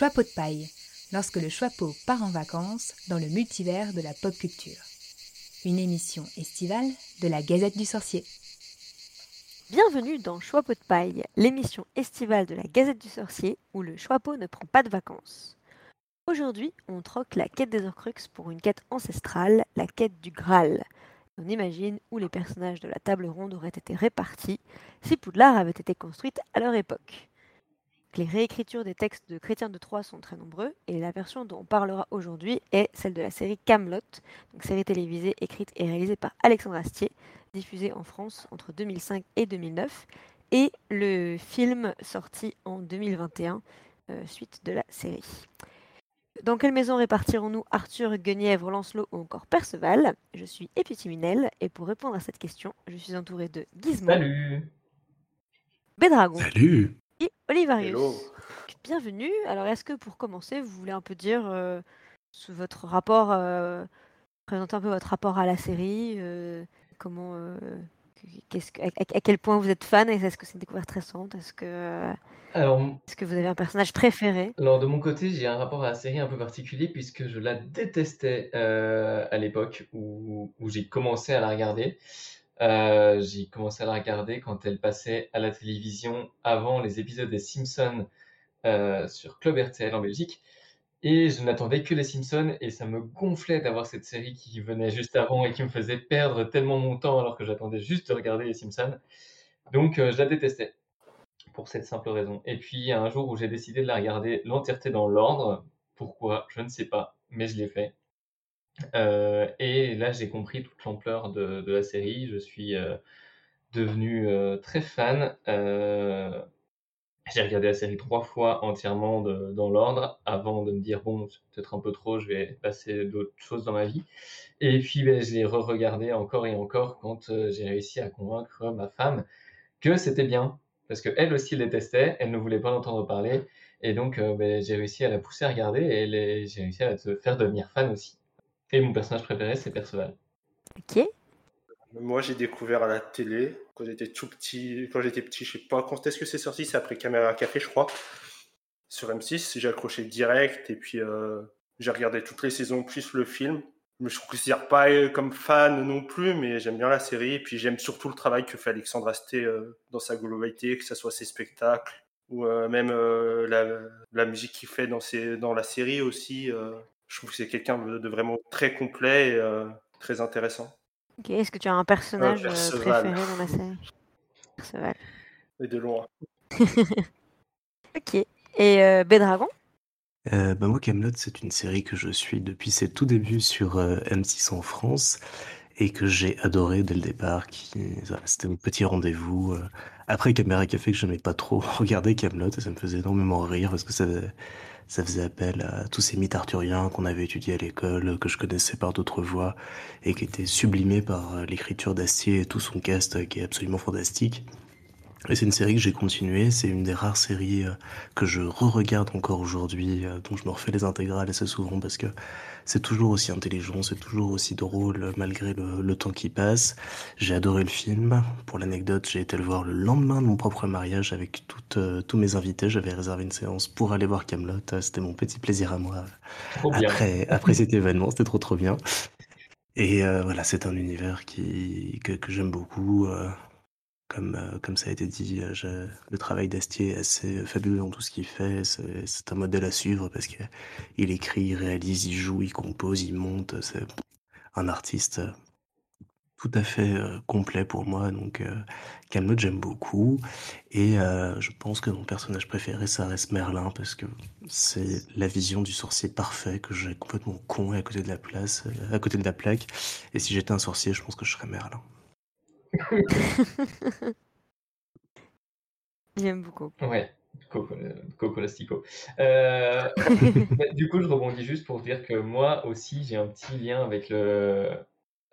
Choix de paille, lorsque le Choixpeau part en vacances dans le multivers de la pop culture. Une émission estivale de la Gazette du Sorcier. Bienvenue dans Choixpeau de paille, l'émission estivale de la Gazette du Sorcier où le Choixpeau ne prend pas de vacances. Aujourd'hui, on troque la quête des Horcruxes pour une quête ancestrale, la quête du Graal. On imagine où les personnages de la table ronde auraient été répartis si Poudlard avait été construite à leur époque. Les réécritures des textes de Chrétien de Troyes sont très nombreux et la version dont on parlera aujourd'hui est celle de la série Camelot, donc série télévisée écrite et réalisée par Alexandre Astier, diffusée en France entre 2005 et 2009, et le film sorti en 2021 euh, suite de la série. Dans quelle maison répartirons-nous Arthur, Guenièvre, Lancelot ou encore Perceval? Je suis Épitiminel et pour répondre à cette question, je suis entouré de Gizmo, Salut! Bédragon. Salut et Olivarius. Hello Bienvenue. Alors, est-ce que pour commencer, vous voulez un peu dire euh, votre rapport, euh, présenter un peu votre rapport à la série, euh, comment, euh, qu'est-ce que- à, quel point vous êtes fan et est-ce que c'est une découverte récente Est-ce que, Alors, est-ce que vous avez un personnage préféré? alors, de mon côté, j'ai un rapport à la série un peu particulier puisque je la détestais euh, à l'époque où, où j'ai commencé à la regarder. Euh, j'ai commencé à la regarder quand elle passait à la télévision avant les épisodes des Simpsons euh, sur Club RTL en Belgique. Et je n'attendais que les Simpsons et ça me gonflait d'avoir cette série qui venait juste avant et qui me faisait perdre tellement mon temps alors que j'attendais juste de regarder les Simpsons. Donc euh, je la détestais pour cette simple raison. Et puis un jour où j'ai décidé de la regarder l'entièreté dans l'ordre. Pourquoi? Je ne sais pas, mais je l'ai fait. Euh, et là j'ai compris toute l'ampleur de, la série. Je suis euh, devenu euh, très fan. Euh, j'ai regardé la série trois fois entièrement dans l'ordre avant de me dire bon, c'est peut-être un peu trop, je vais passer d'autres choses dans ma vie. Et puis ben, je l'ai re-regardé encore et encore quand j'ai réussi à convaincre ma femme que c'était bien. Parce qu'elle aussi le détestait, elle ne voulait pas en entendre parler. Et donc ben, j'ai réussi à la pousser à regarder et elle j'ai réussi à se faire devenir fan aussi. Et mon personnage préféré, c'est Perceval. Ok. Moi, j'ai découvert à la télé quand j'étais tout petit. Quand j'étais petit, je sais pas quand est-ce que c'est sorti. C'est après Caméra Café, je crois. Sur M6, j'ai accroché direct et puis euh, j'ai regardé toutes les saisons plus le film. Je me considère pas euh, comme fan non plus, mais j'aime bien la série. Et puis j'aime surtout le travail que fait Alexandre Astier euh, dans sa globalité, que ce soit ses spectacles ou euh, même euh, la, la musique qu'il fait dans, ses, dans la série aussi. Je trouve que c'est quelqu'un de, de vraiment très complet et euh, très intéressant. Ok. Est-ce que tu as un personnage euh, Perceval. préféré dans la série? Perceval. Et de loin. Ok. Et euh, Bédragon Euh, bah moi, Camelot, c'est une série que je suis depuis ses tout débuts sur euh, M6 en France et que j'ai adoré dès le départ. Qui, c'était mon petit rendez-vous. euh. Après Caméra Café, que je n'aimais pas trop regarder Camelot et ça me faisait énormément rire parce que ça, ça faisait appel à tous ces mythes arthuriens qu'on avait étudiés à l'école, que je connaissais par d'autres voies et qui étaient sublimés par euh, l'écriture d'Astier et tout son cast euh, qui est absolument fantastique. Et c'est une série que j'ai continuée, c'est une des rares séries euh, que je re-regarde encore aujourd'hui, euh, dont je me refais les intégrales assez souvent parce que c'est toujours aussi intelligent, c'est toujours aussi drôle euh, malgré le, le temps qui passe. J'ai adoré le film. Pour l'anecdote, j'ai été le voir le lendemain de mon propre mariage avec toutes, euh, tous mes invités. J'avais réservé une séance pour aller voir Camelot. C'était mon petit plaisir à moi Trop bien. après, après cet événement. C'était trop trop bien. Et euh, voilà, c'est un univers qui, que, que j'aime beaucoup. euh, comme, euh, comme ça a été dit, euh, le travail d'Astier est assez fabuleux dans tout ce qu'il fait. C'est un modèle à suivre parce qu'il écrit, il réalise, il joue, il compose, il monte. C'est un artiste euh, tout à fait complet pour moi. Donc, euh, j'aime beaucoup. Et je pense que mon personnage préféré, ça reste Merlin parce que c'est la vision du sorcier parfait que j'ai complètement con et à côté de la place, à côté de la plaque. Et si j'étais un sorcier, je pense que je serais Merlin. J'aime beaucoup. Ouais, Coco, euh, Coco Lastico. Euh, du coup, je rebondis juste pour dire que moi aussi, j'ai un petit lien avec le,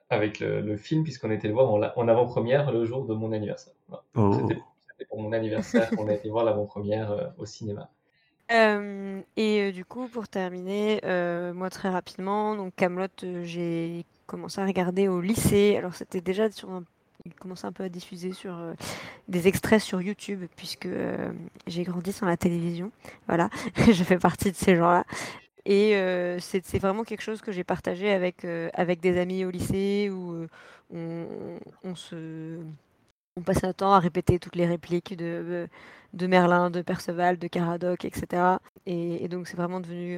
avec le, le film, puisqu'on était le voir en, avant-première le jour de mon anniversaire. Oh, C'était pour mon anniversaire qu'on a été voir l'avant-première euh, au cinéma. Euh, et euh, du coup, pour terminer, euh, moi très rapidement, donc Camelot, j'ai commencé à regarder au lycée. Alors c'était déjà sur un il commence un peu à diffuser sur des extraits sur YouTube, puisque j'ai grandi sans la télévision. Voilà, je fais partie de ces gens-là. Et c'est vraiment quelque chose que j'ai partagé avec, avec des amis au lycée où on, se on passait notre temps à répéter toutes les répliques de, de Merlin, de Perceval, de Caradoc, etc. Et, donc c'est vraiment devenu...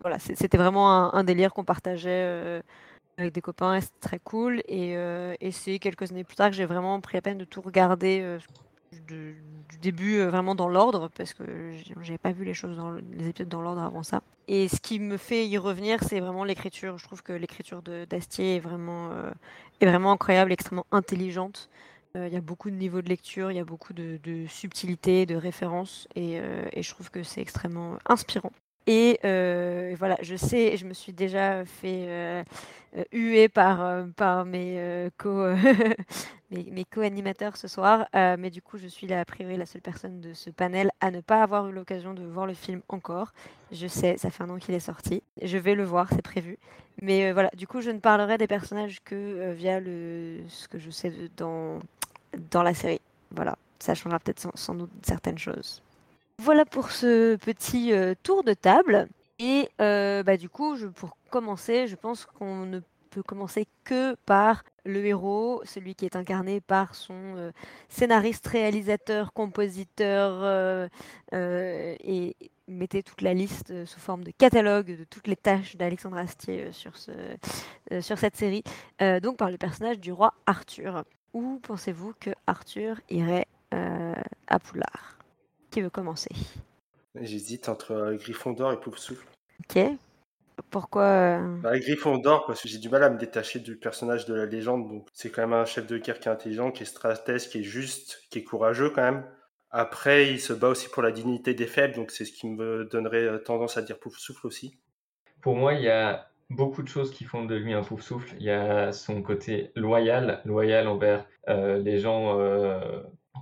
voilà, c'était vraiment un, délire qu'on partageait avec des copains, c'était très cool. Et, et c'est quelques années plus tard que j'ai vraiment pris la peine de tout regarder du début vraiment dans l'ordre, parce que j'avais pas vu les choses dans les épisodes dans l'ordre avant ça. Et ce qui me fait y revenir, c'est vraiment l'écriture. Je trouve que l'écriture d'Astier est vraiment, est vraiment incroyable, extrêmement intelligente. Il y a beaucoup de niveaux de lecture, il y a beaucoup de, de subtilité, de références, et je trouve que c'est extrêmement inspirant. Et voilà, je sais, je me suis déjà fait huer par, par mes, co, mes, co-animateurs ce soir, mais du coup, je suis la, a priori la seule personne de ce panel à ne pas avoir eu l'occasion de voir le film encore. Je sais, ça fait un an qu'il est sorti. Je vais le voir, c'est prévu. Mais voilà, du coup, je ne parlerai des personnages que via le, ce que je sais dans, dans la série. Voilà, ça changera peut-être sans doute certaines choses. Voilà pour ce petit euh, tour de table. Et euh, bah, du coup, je, pour commencer, je pense qu'on ne peut commencer que par le héros, celui qui est incarné par son euh, scénariste, réalisateur, compositeur, et mettez toute la liste sous forme de catalogue de toutes les tâches d'Alexandre Astier sur, sur cette série, donc par le personnage du roi Arthur. Où pensez-vous que Arthur irait à Poudlard? Qui veut commencer J'hésite entre euh, Gryffondor et Poufsouffle. Ok. Pourquoi euh, bah, Gryffondor, parce que j'ai du mal à me détacher du personnage de la légende. Donc c'est quand même un chef de guerre qui est intelligent, qui est stratège, qui est juste, qui est courageux quand même. Après, il se bat aussi pour la dignité des faibles, donc c'est ce qui me donnerait euh, tendance à dire Poufsouffle aussi. Pour moi, il y a beaucoup de choses qui font de lui un Poufsouffle. Il y a son côté loyal, loyal envers les gens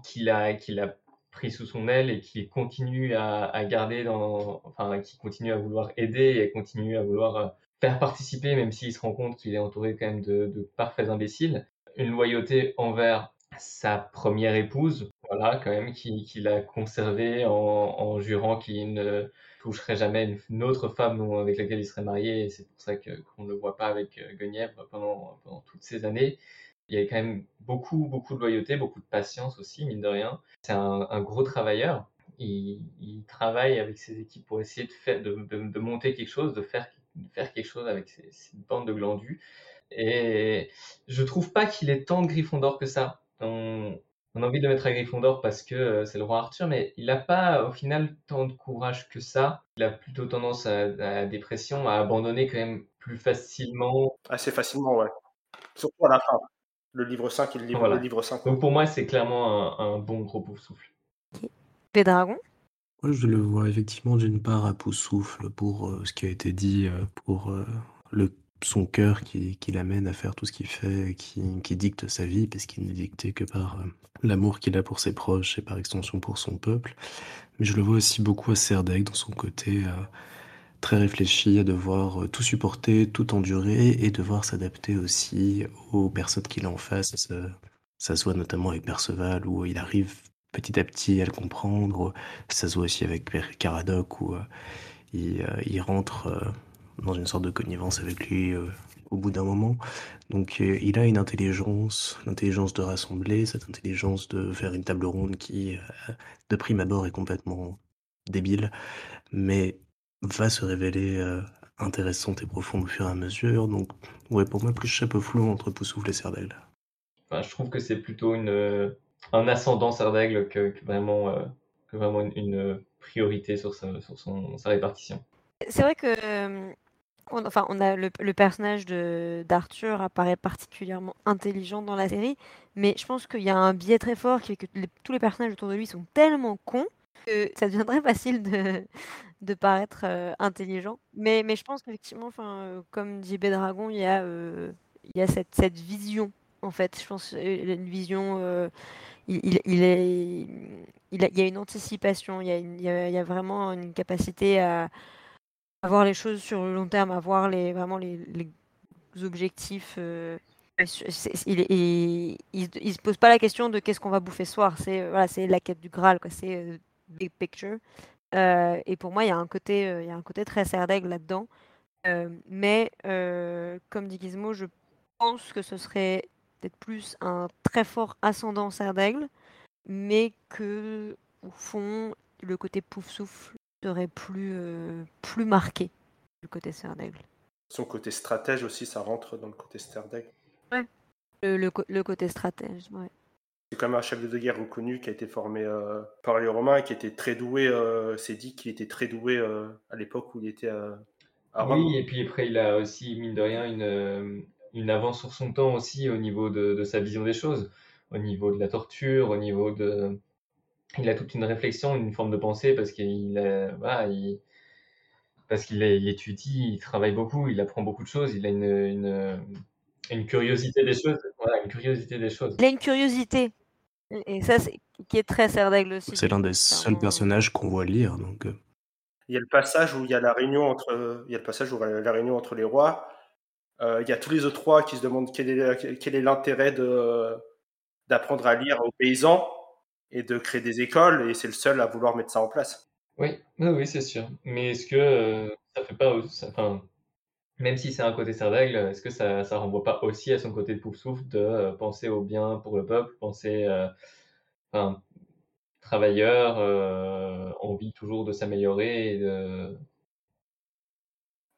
qu'il a, qu'il a pris sous son aile et qui continue à, garder dans, enfin, qui continue à vouloir aider et continue à vouloir euh, faire participer, même s'il se rend compte qu'il est entouré quand même de, parfaits imbéciles. Une loyauté envers sa première épouse, voilà, quand même, qui, qui l'a conservé en, jurant qu'il ne toucherait jamais une, autre femme avec laquelle il serait marié. C'est pour ça qu'on ne le voit pas avec euh, Guenièvre pendant toutes ces années il y a quand même beaucoup, beaucoup de loyauté, beaucoup de patience aussi, mine de rien. C'est un, gros travailleur. Il, travaille avec ses équipes pour essayer de, monter quelque chose, de faire, quelque chose avec cette bande de glandus. Et je trouve pas qu'il est tant de Gryffondor que ça. On, a envie de le mettre à Gryffondor parce que euh, c'est le roi Arthur, mais il n'a pas au final tant de courage que ça. Il a plutôt tendance à, à la dépression, à abandonner quand même plus facilement. Assez facilement, ouais. Surtout à la fin le livre 5 et le livre, le livre 5. Donc pour moi, c'est clairement un, bon gros pouf souffle. Pédragon Moi, je le vois effectivement d'une part à pouf souffle pour euh, ce qui a été dit, euh, pour euh, le, son cœur qui, qui l'amène à faire tout ce qu'il fait, qui, qui dicte sa vie, parce qu'il n'est dicté que par l'amour qu'il a pour ses proches et par extension pour son peuple. Mais je le vois aussi beaucoup à Serdaigle dans son côté très réfléchi à devoir euh, tout supporter, tout endurer et devoir s'adapter aussi aux personnes qu'il a en face. Ça, se voit notamment avec Perceval où il arrive petit à petit à le comprendre. Ça se voit aussi avec Caradoc où euh, il, euh, il, rentre dans une sorte de connivence avec lui au bout d'un moment. Donc il a une intelligence, l'intelligence de rassembler, cette intelligence de faire une table ronde qui, de prime abord, est complètement débile, mais va se révéler euh, intéressante et profonde au fur et à mesure. Donc, ouais, pour moi, plus chapeau flou entre Poussoufle et Serdaigle. je trouve que c'est plutôt une, euh, un ascendant Serdaigle que, vraiment, euh, que vraiment une, priorité sur, sa, sur son, sa répartition. C'est vrai que. On, enfin, on a le, personnage d'Arthur apparaît particulièrement intelligent dans la série, mais je pense qu'il y a un biais très fort qui fait que tous les personnages autour de lui sont tellement cons que ça deviendrait facile de, de paraître euh, intelligent. Mais, mais je pense qu'effectivement, euh, comme dit Bédragon, il y a, euh, y a cette, cette vision, en fait. Je pense une vision. il, il, est, il, a, il y a une anticipation, il y a, il y a, il y a vraiment une capacité à, à, voir les choses sur le long terme, à voir les, vraiment les, les objectifs il, il, se pose pas la question de qu'est-ce qu'on va bouffer ce soir. C'est voilà, la quête du Graal, quoi. C'est big picture. Et pour moi, il y a un côté, il y a un côté très serdaigle là-dedans. mais comme dit Gizmo, je pense que ce serait peut-être plus un très fort ascendant serdaigle, mais que au fond, le côté pouf souffle serait plus plus marqué du côté serdaigle. Son côté stratège aussi, ça rentre dans le côté stratège. Ouais. Le, côté stratège, ouais. C'est comme un chef de guerre reconnu qui a été formé euh, par les Romains et qui était très doué. Euh, c'est dit qu'il était très doué euh, à l'époque où il était à Rome. Oui, et puis après, il a aussi, mine de rien, une, une avance sur son temps aussi au niveau de, de, sa vision des choses, au niveau de la torture, au niveau de. Il a toute une réflexion, une forme de pensée parce qu'il voilà, il, parce qu'il étudie, il travaille beaucoup, il apprend beaucoup de choses, il a une, une, une curiosité des choses. Voilà, une curiosité des choses. Il a une curiosité. Et ça, c'est qui est très d'aigle aussi. C'est l'un des seuls personnages qu'on voit lire. Donc... Euh. Il y a le passage où il y a la réunion entre, il y a le passage où la réunion entre les rois. Euh, il y a tous les autres rois qui se demandent quel est, quel est l'intérêt de, d'apprendre à lire aux paysans et de créer des écoles, et c'est le seul à vouloir mettre ça en place. Oui, oui, c'est sûr. Mais est-ce que euh, ça fait pas, enfin, même si c'est un côté Serdaigle, est-ce que ça, ça renvoie pas aussi à son côté de Poufsouffle de euh, penser au bien pour le peuple, penser, euh, enfin, travailleur, envie toujours de s'améliorer de...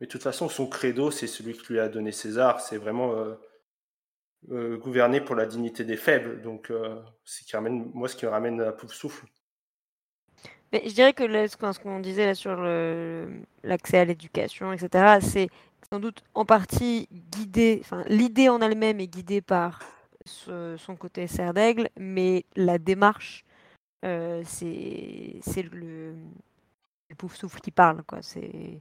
Mais de toute façon, son credo, c'est celui que lui a donné César, c'est vraiment gouverner pour la dignité des faibles. Donc, c'est qui ramène, moi, ce qui me ramène à Poufsouffle je dirais que ce qu'on disait là sur l'accès à l'éducation, etc., c'est sans doute en partie guidé, enfin l'idée en elle-même est guidée par son côté serre d'aigle, mais la démarche, euh, c'est le, pouf souffle qui parle, quoi. C'est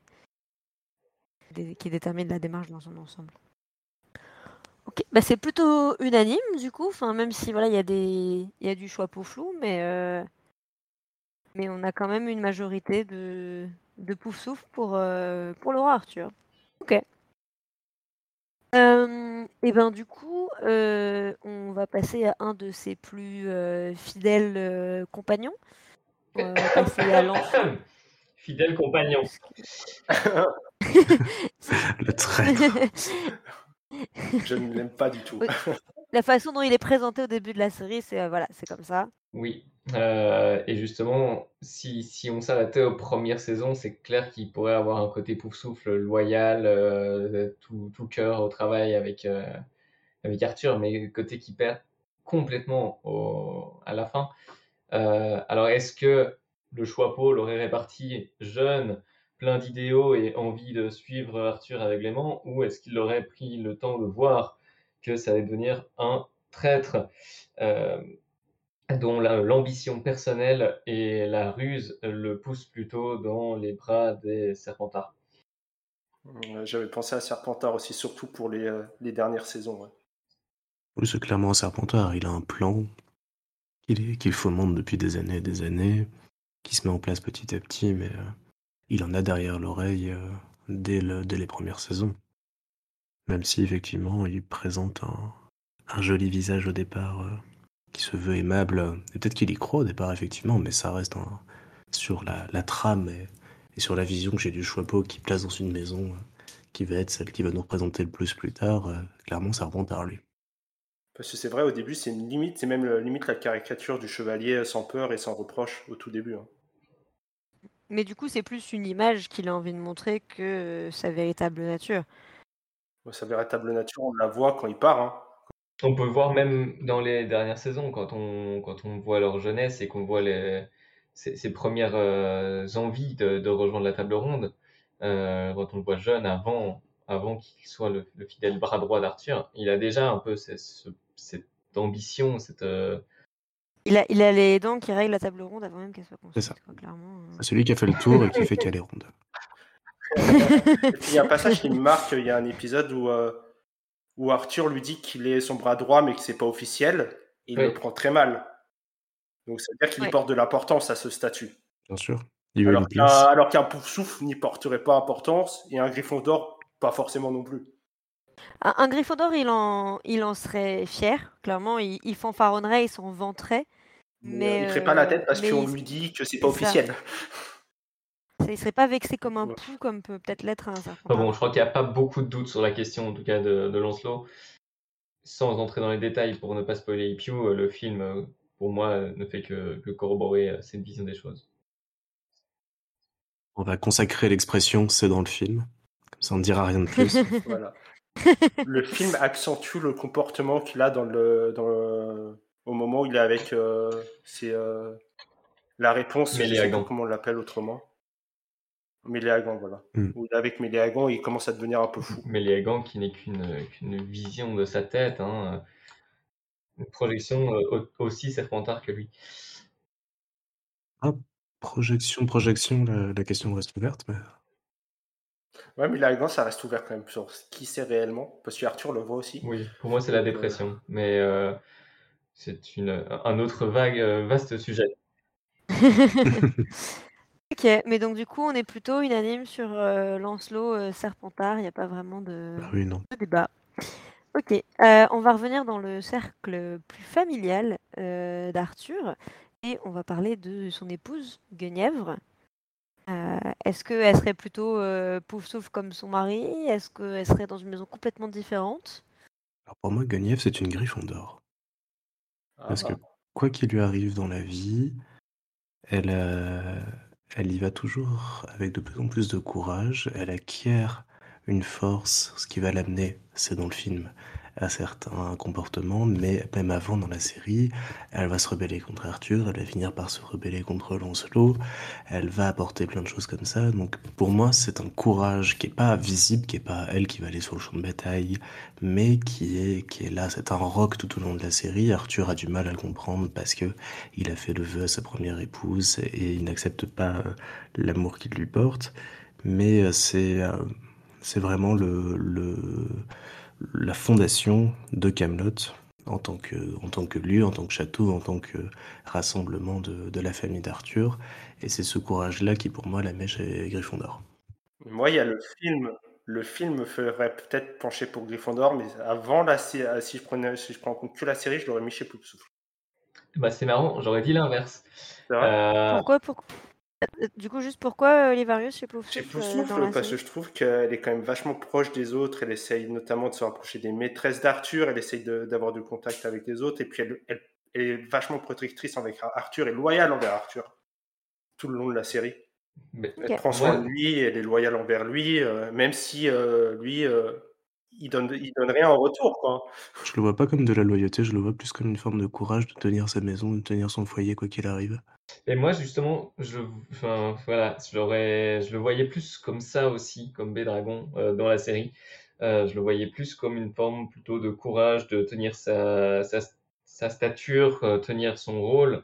qui détermine la démarche dans son ensemble. Ok, bah c'est plutôt unanime du coup, même si voilà il y a des y a du choix pour flou, mais euh, mais on a quand même une majorité de, pouf souffle pour, euh, Laura Arthur. Ok. Euh, et ben du coup, euh, on va passer à un de ses plus fidèles compagnons. On va passer à l'enfant. Fidèle compagnon. Le traître. Je ne l'aime pas du tout. La façon dont il est présenté au début de la série, c'est voilà, c'est comme ça. Oui, euh, et justement, si, si on s'arrêtait aux premières saisons, c'est clair qu'il pourrait avoir un côté pouf-souffle loyal, euh, tout, tout cœur au travail avec, euh, avec Arthur, mais côté qui perd complètement au, à la fin. alors, est-ce que le choix Paul aurait réparti jeune, plein d'idéaux et envie de suivre Arthur aveuglément, ou est-ce qu'il aurait pris le temps de voir que ça allait devenir un traître? Dont l'ambition personnelle et la ruse le poussent plutôt dans les bras des Serpentards. J'avais pensé à Serpentard aussi, surtout pour les, euh, les dernières saisons. Oui, c'est clairement un Serpentard. Il a un plan qu'il qu'il fomente depuis des années et des années, qui se met en place petit à petit, mais euh, il en a derrière l'oreille euh, dès, dès les premières saisons. Même si effectivement il présente un, un joli visage au départ qui se veut aimable. Et peut-être qu'il y croit au départ, effectivement, mais ça reste sur la, trame et, sur la vision que j'ai du Choixpeau qui place dans une maison euh, qui va être celle qui va nous représenter le plus plus tard. Euh, clairement, ça remonte à lui. Parce que c'est vrai, au début, c'est une limite, c'est même limite la caricature du chevalier sans peur et sans reproche au tout début. Hein. Mais du coup, c'est plus une image qu'il a envie de montrer que sa véritable nature. Sa véritable nature, on la voit quand il part. Hein. On peut voir même dans les dernières saisons, quand on, quand on voit leur jeunesse et qu'on voit les, ses, premières euh, envies de, rejoindre la table ronde, euh, quand on le voit jeune avant, avant qu'il soit le, fidèle bras droit d'Arthur, il a déjà un peu cette ambition, cette. Euh, il a, il a les dents qui règlent la table ronde avant même qu'elle soit construite. C'est ça. C'est celui qui a fait le tour et qui fait qu'elle est ronde. il y a un passage qui me marque, il y a un épisode où où Arthur lui dit qu'il est son bras droit mais que c'est pas officiel, et il le prend très mal. Donc ça veut dire qu'il porte de l'importance à ce statut. Bien sûr. alors qu'un pouf souffle n'y porterait pas importance et un griffon d'or pas forcément non plus. Un, un Gryffondor, il en, il en serait fier. Clairement, il, il fanfaronnerait, il s'en vanterait. Mais, Mais, euh, il ferait pas la tête parce qu'on il- lui dit que c'est pas c'est ça. officiel. Ça, Il serait pas vexé comme un Ouais. pou, comme peut peut-être l'être un serpent. Enfin bon, je crois qu'il n'y a pas beaucoup de doutes sur la question, en tout cas, de, de Lancelot. Sans entrer dans les détails pour ne pas spoiler Ipiu, euh, le film, euh, pour moi, euh, ne fait que, que corroborer cette vision des choses. On va consacrer l'expression c'est dans le film. Comme ça, on ne dira rien de plus. Voilà. le film accentue le comportement qu'il a dans le, dans le- au moment où il est avec euh, c'est euh, la réponse, je sais comment on l'appelle autrement. Méléagan, voilà. Hmm. Où avec Méléagan, il commence à devenir un peu fou. Mais Léagan, qui n'est qu'une qu'une vision de sa tête, hein, une projection euh, au- aussi serpentard que lui. projection, projection, la, la question reste ouverte. Mais... Ouais, Méléagan, ça reste ouvert quand même sur qui c'est réellement, parce qu'Arthur le voit aussi. Oui, pour moi, c'est la euh, dépression, mais euh, c'est une un autre vague, vaste sujet. ok, mais donc du coup, on est plutôt unanime sur euh, Lancelot euh, Serpentard. Il n'y a pas vraiment de, Ah oui, non. de débat. Ok, euh, on va revenir dans le cercle plus familial euh, d'Arthur et on va parler de son épouse Guenièvre. Euh, Est-ce qu'elle serait plutôt euh, pouf souffle comme son mari? Est-ce qu'elle serait dans une maison complètement différente? Alors pour moi, Guenièvre, c'est une Gryffondor. ah, Parce que quoi qu'il lui arrive dans la vie, elle, euh, elle y va toujours avec de plus en plus de courage. Elle acquiert une force, ce qui va l'amener, c'est dans le film, à certains comportements, mais même avant dans la série, elle va se rebeller contre Arthur, elle va finir par se rebeller contre Lancelot, elle va apporter plein de choses comme ça. Donc pour moi, c'est un courage qui est pas visible, qui est pas elle qui va aller sur le champ de bataille, mais qui est, qui est là. C'est un rock tout au long de la série. Arthur a du mal à le comprendre parce que il a fait le vœu à sa première épouse et il n'accepte pas euh, l'amour qu'il lui porte. Mais euh, c'est euh, c'est vraiment le, le, la fondation de Camelot en tant que en tant que lieu, en tant que château, en tant que rassemblement de, de la famille d'Arthur. Et c'est ce courage-là qui, pour moi, la met chez Gryffondor. Moi, il y a le film. Le film me ferait peut-être pencher pour Gryffondor, mais avant la euh, si je prenais, si je prends en compte que la série, je l'aurais mis chez Poupsouffle. Bah, c'est marrant, j'aurais dit l'inverse. Euh, Pourquoi pour... euh, Du coup, juste pourquoi euh, Olivarius chez Pouf Chez Souffle, euh, Poupsouffle, dans la parce que je trouve qu'elle est quand même vachement proche des autres. Elle essaye notamment de se rapprocher des maîtresses d'Arthur. Elle essaye d'avoir du contact avec les autres. Et puis, elle, elle- elle est vachement protectrice avec Arthur et loyale envers Arthur tout le long de la série. mais- Elle prend soin Ouais. de lui, elle est loyale envers lui, euh, même si euh, lui, euh, il donne, il donne rien en retour, quoi. Je le vois pas comme de la loyauté, je le vois plus comme une forme de courage de tenir sa maison, de tenir son foyer quoi qu'il arrive. Et moi, justement, je, enfin, voilà, je, l'aurais- je le voyais plus comme ça aussi, comme Bédragon euh, dans la série. Euh, je le voyais plus comme une forme plutôt de courage, de tenir sa, sa, sa stature, euh, tenir son rôle,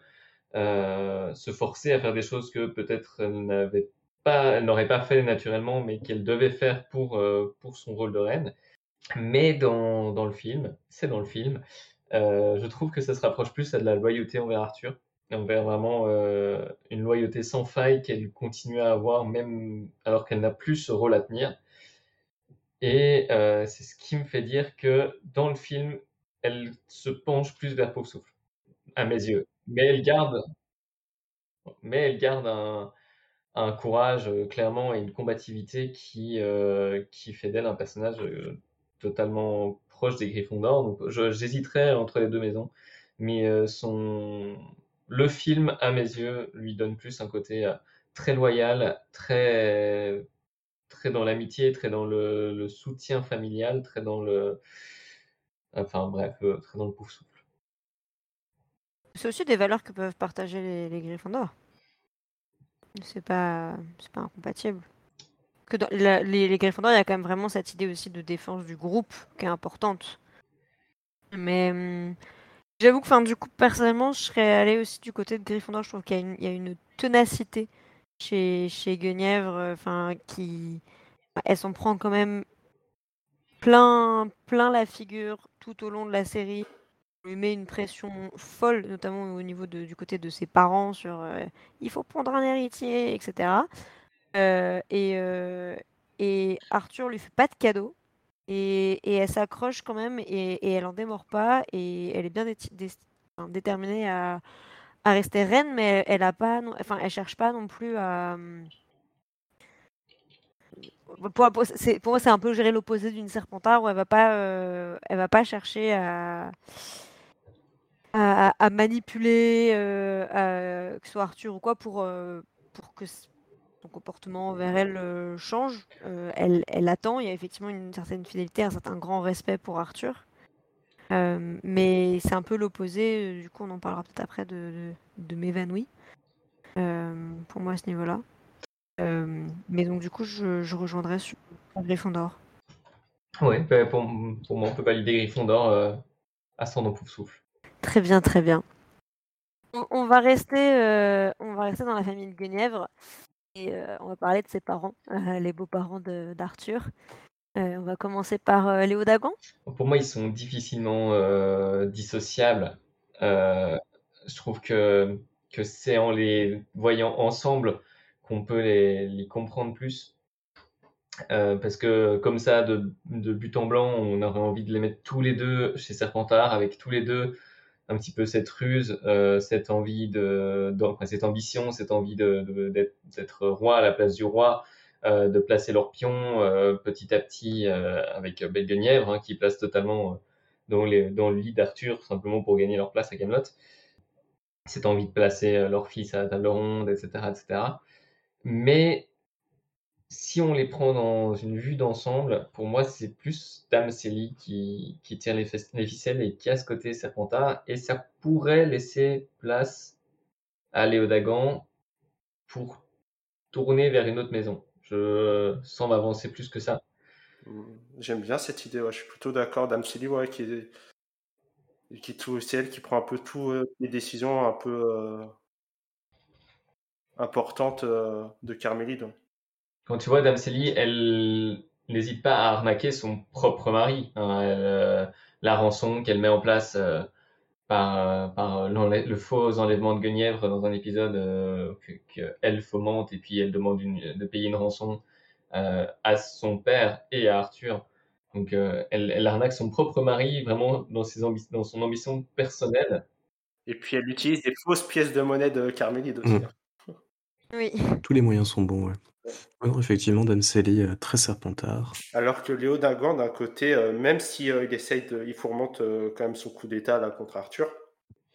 euh, se forcer à faire des choses que peut-être elle n'avait pas, elle n'aurait pas fait naturellement, mais qu'elle devait faire pour, euh, pour son rôle de reine. Mais dans, dans le film, c'est dans le film, euh, je trouve que ça se rapproche plus à de la loyauté envers Arthur, envers vraiment euh, une loyauté sans faille qu'elle continue à avoir même alors qu'elle n'a plus ce rôle à tenir. Et euh, c'est ce qui me fait dire que dans le film, elle se penche plus vers Pauvre Souffle, à mes yeux. Mais elle garde, mais elle garde un, un courage clairement et une combativité qui, qui fait d'elle un personnage totalement proche des Gryffondors. Donc j'hésiterais entre les deux maisons, mais euh, son le film à mes yeux lui donne plus un côté euh, très loyal, très très dans l'amitié, très dans le, soutien familial, très dans le enfin bref, euh, très dans le souffle. C'est aussi des valeurs que peuvent partager les, les Gryffondors. C'est pas, c'est pas incompatible. Que dans les, les il y a quand même vraiment cette idée aussi de défense du groupe qui est importante. Mais hum, j'avoue que, enfin, du coup, personnellement, je serais allée aussi du côté de Gryffondor. Je trouve qu'il y a une, ténacité chez, chez Guenièvre, euh, enfin, qui, elle s'en prend quand même plein, plein la figure tout au long de la série lui met une pression folle, notamment au niveau de- du côté de ses parents sur euh, il faut prendre un héritier, etc. Euh, et, euh, et Arthur lui fait pas de cadeau. et, elle s'accroche quand même et, elle en démord pas et elle est bien déterminée à, rester reine, mais elle a pas, enfin, elle cherche pas non plus à. Pour, pour, moi, c'est un peu gérer l'opposé d'une serpentard où elle va pas, euh, elle va pas chercher à, manipuler, que ce soit Arthur ou quoi, pour, pour que son comportement envers elle euh, change. Euh, elle, elle, attend, il y a effectivement une certaine fidélité, un certain grand respect pour Arthur. Euh, mais c'est un peu l'opposé, du coup on en parlera peut-être après de, de, m'évanouir pour moi à ce niveau-là. mais donc du coup je, je rejoindrai sur Gryffondor. Oui, bah, pour, pour, moi on peut valider Gryffondor à son pouf souffle. Très bien, très bien. On, va rester, on va rester dans la famille de Guenièvre on va parler de ses parents, les beaux-parents d'Arthur. on va commencer par Léo Dagan. Pour moi, ils sont difficilement dissociables. je trouve que, que c'est en les voyant ensemble qu'on peut les, comprendre plus. parce que comme ça, de, de, but en blanc, on aurait envie de les mettre tous les deux chez Serpentard, avec tous les deux un petit peu cette ruse, euh, cette envie de, cette ambition, cette envie de, d'être roi à la place du roi, euh, de placer leur pion euh, petit à petit avec Belle Guenièvre hein, qui place totalement dans, les, dans le lit d'Arthur simplement pour gagner leur place à Camelot. Cette envie de placer leur fils à la table ronde, etc., etc. Mais si on les prend dans une vue d'ensemble, pour moi, c'est plus Dame Célie qui, qui tire les, ficelles et qui a ce côté Serpentard. Et ça pourrait laisser place à Léodagan pour tourner vers une autre maison. Je sens m'avancer plus que ça. Mmh, j'aime bien cette idée, je suis plutôt d'accord. Dame Célie, ouais, qui, qui tout, c'est elle qui prend un peu toutes euh, les décisions un peu euh, importantes euh, de Carmélide. Quand tu vois Dame Célie, elle n'hésite pas à arnaquer son propre mari. Hein. Euh, la rançon qu'elle met en place euh, par, par le faux enlèvement de Guenièvre dans un épisode euh, qu'elle fomente et puis elle demande de payer une rançon à son père et à Arthur. Donc elle, arnaque son propre mari vraiment dans, ses dans son ambition personnelle. Et puis elle utilise des fausses pièces de monnaie de Carmélide aussi. Mmh. Hein. Oui. Tous les moyens sont bons, ouais effectivement, Dame Célie, euh, très serpentard. Alors que Léo Dagan, d'un côté, euh, même si euh, il essaye de, il fourmente quand même son coup d'état là contre Arthur,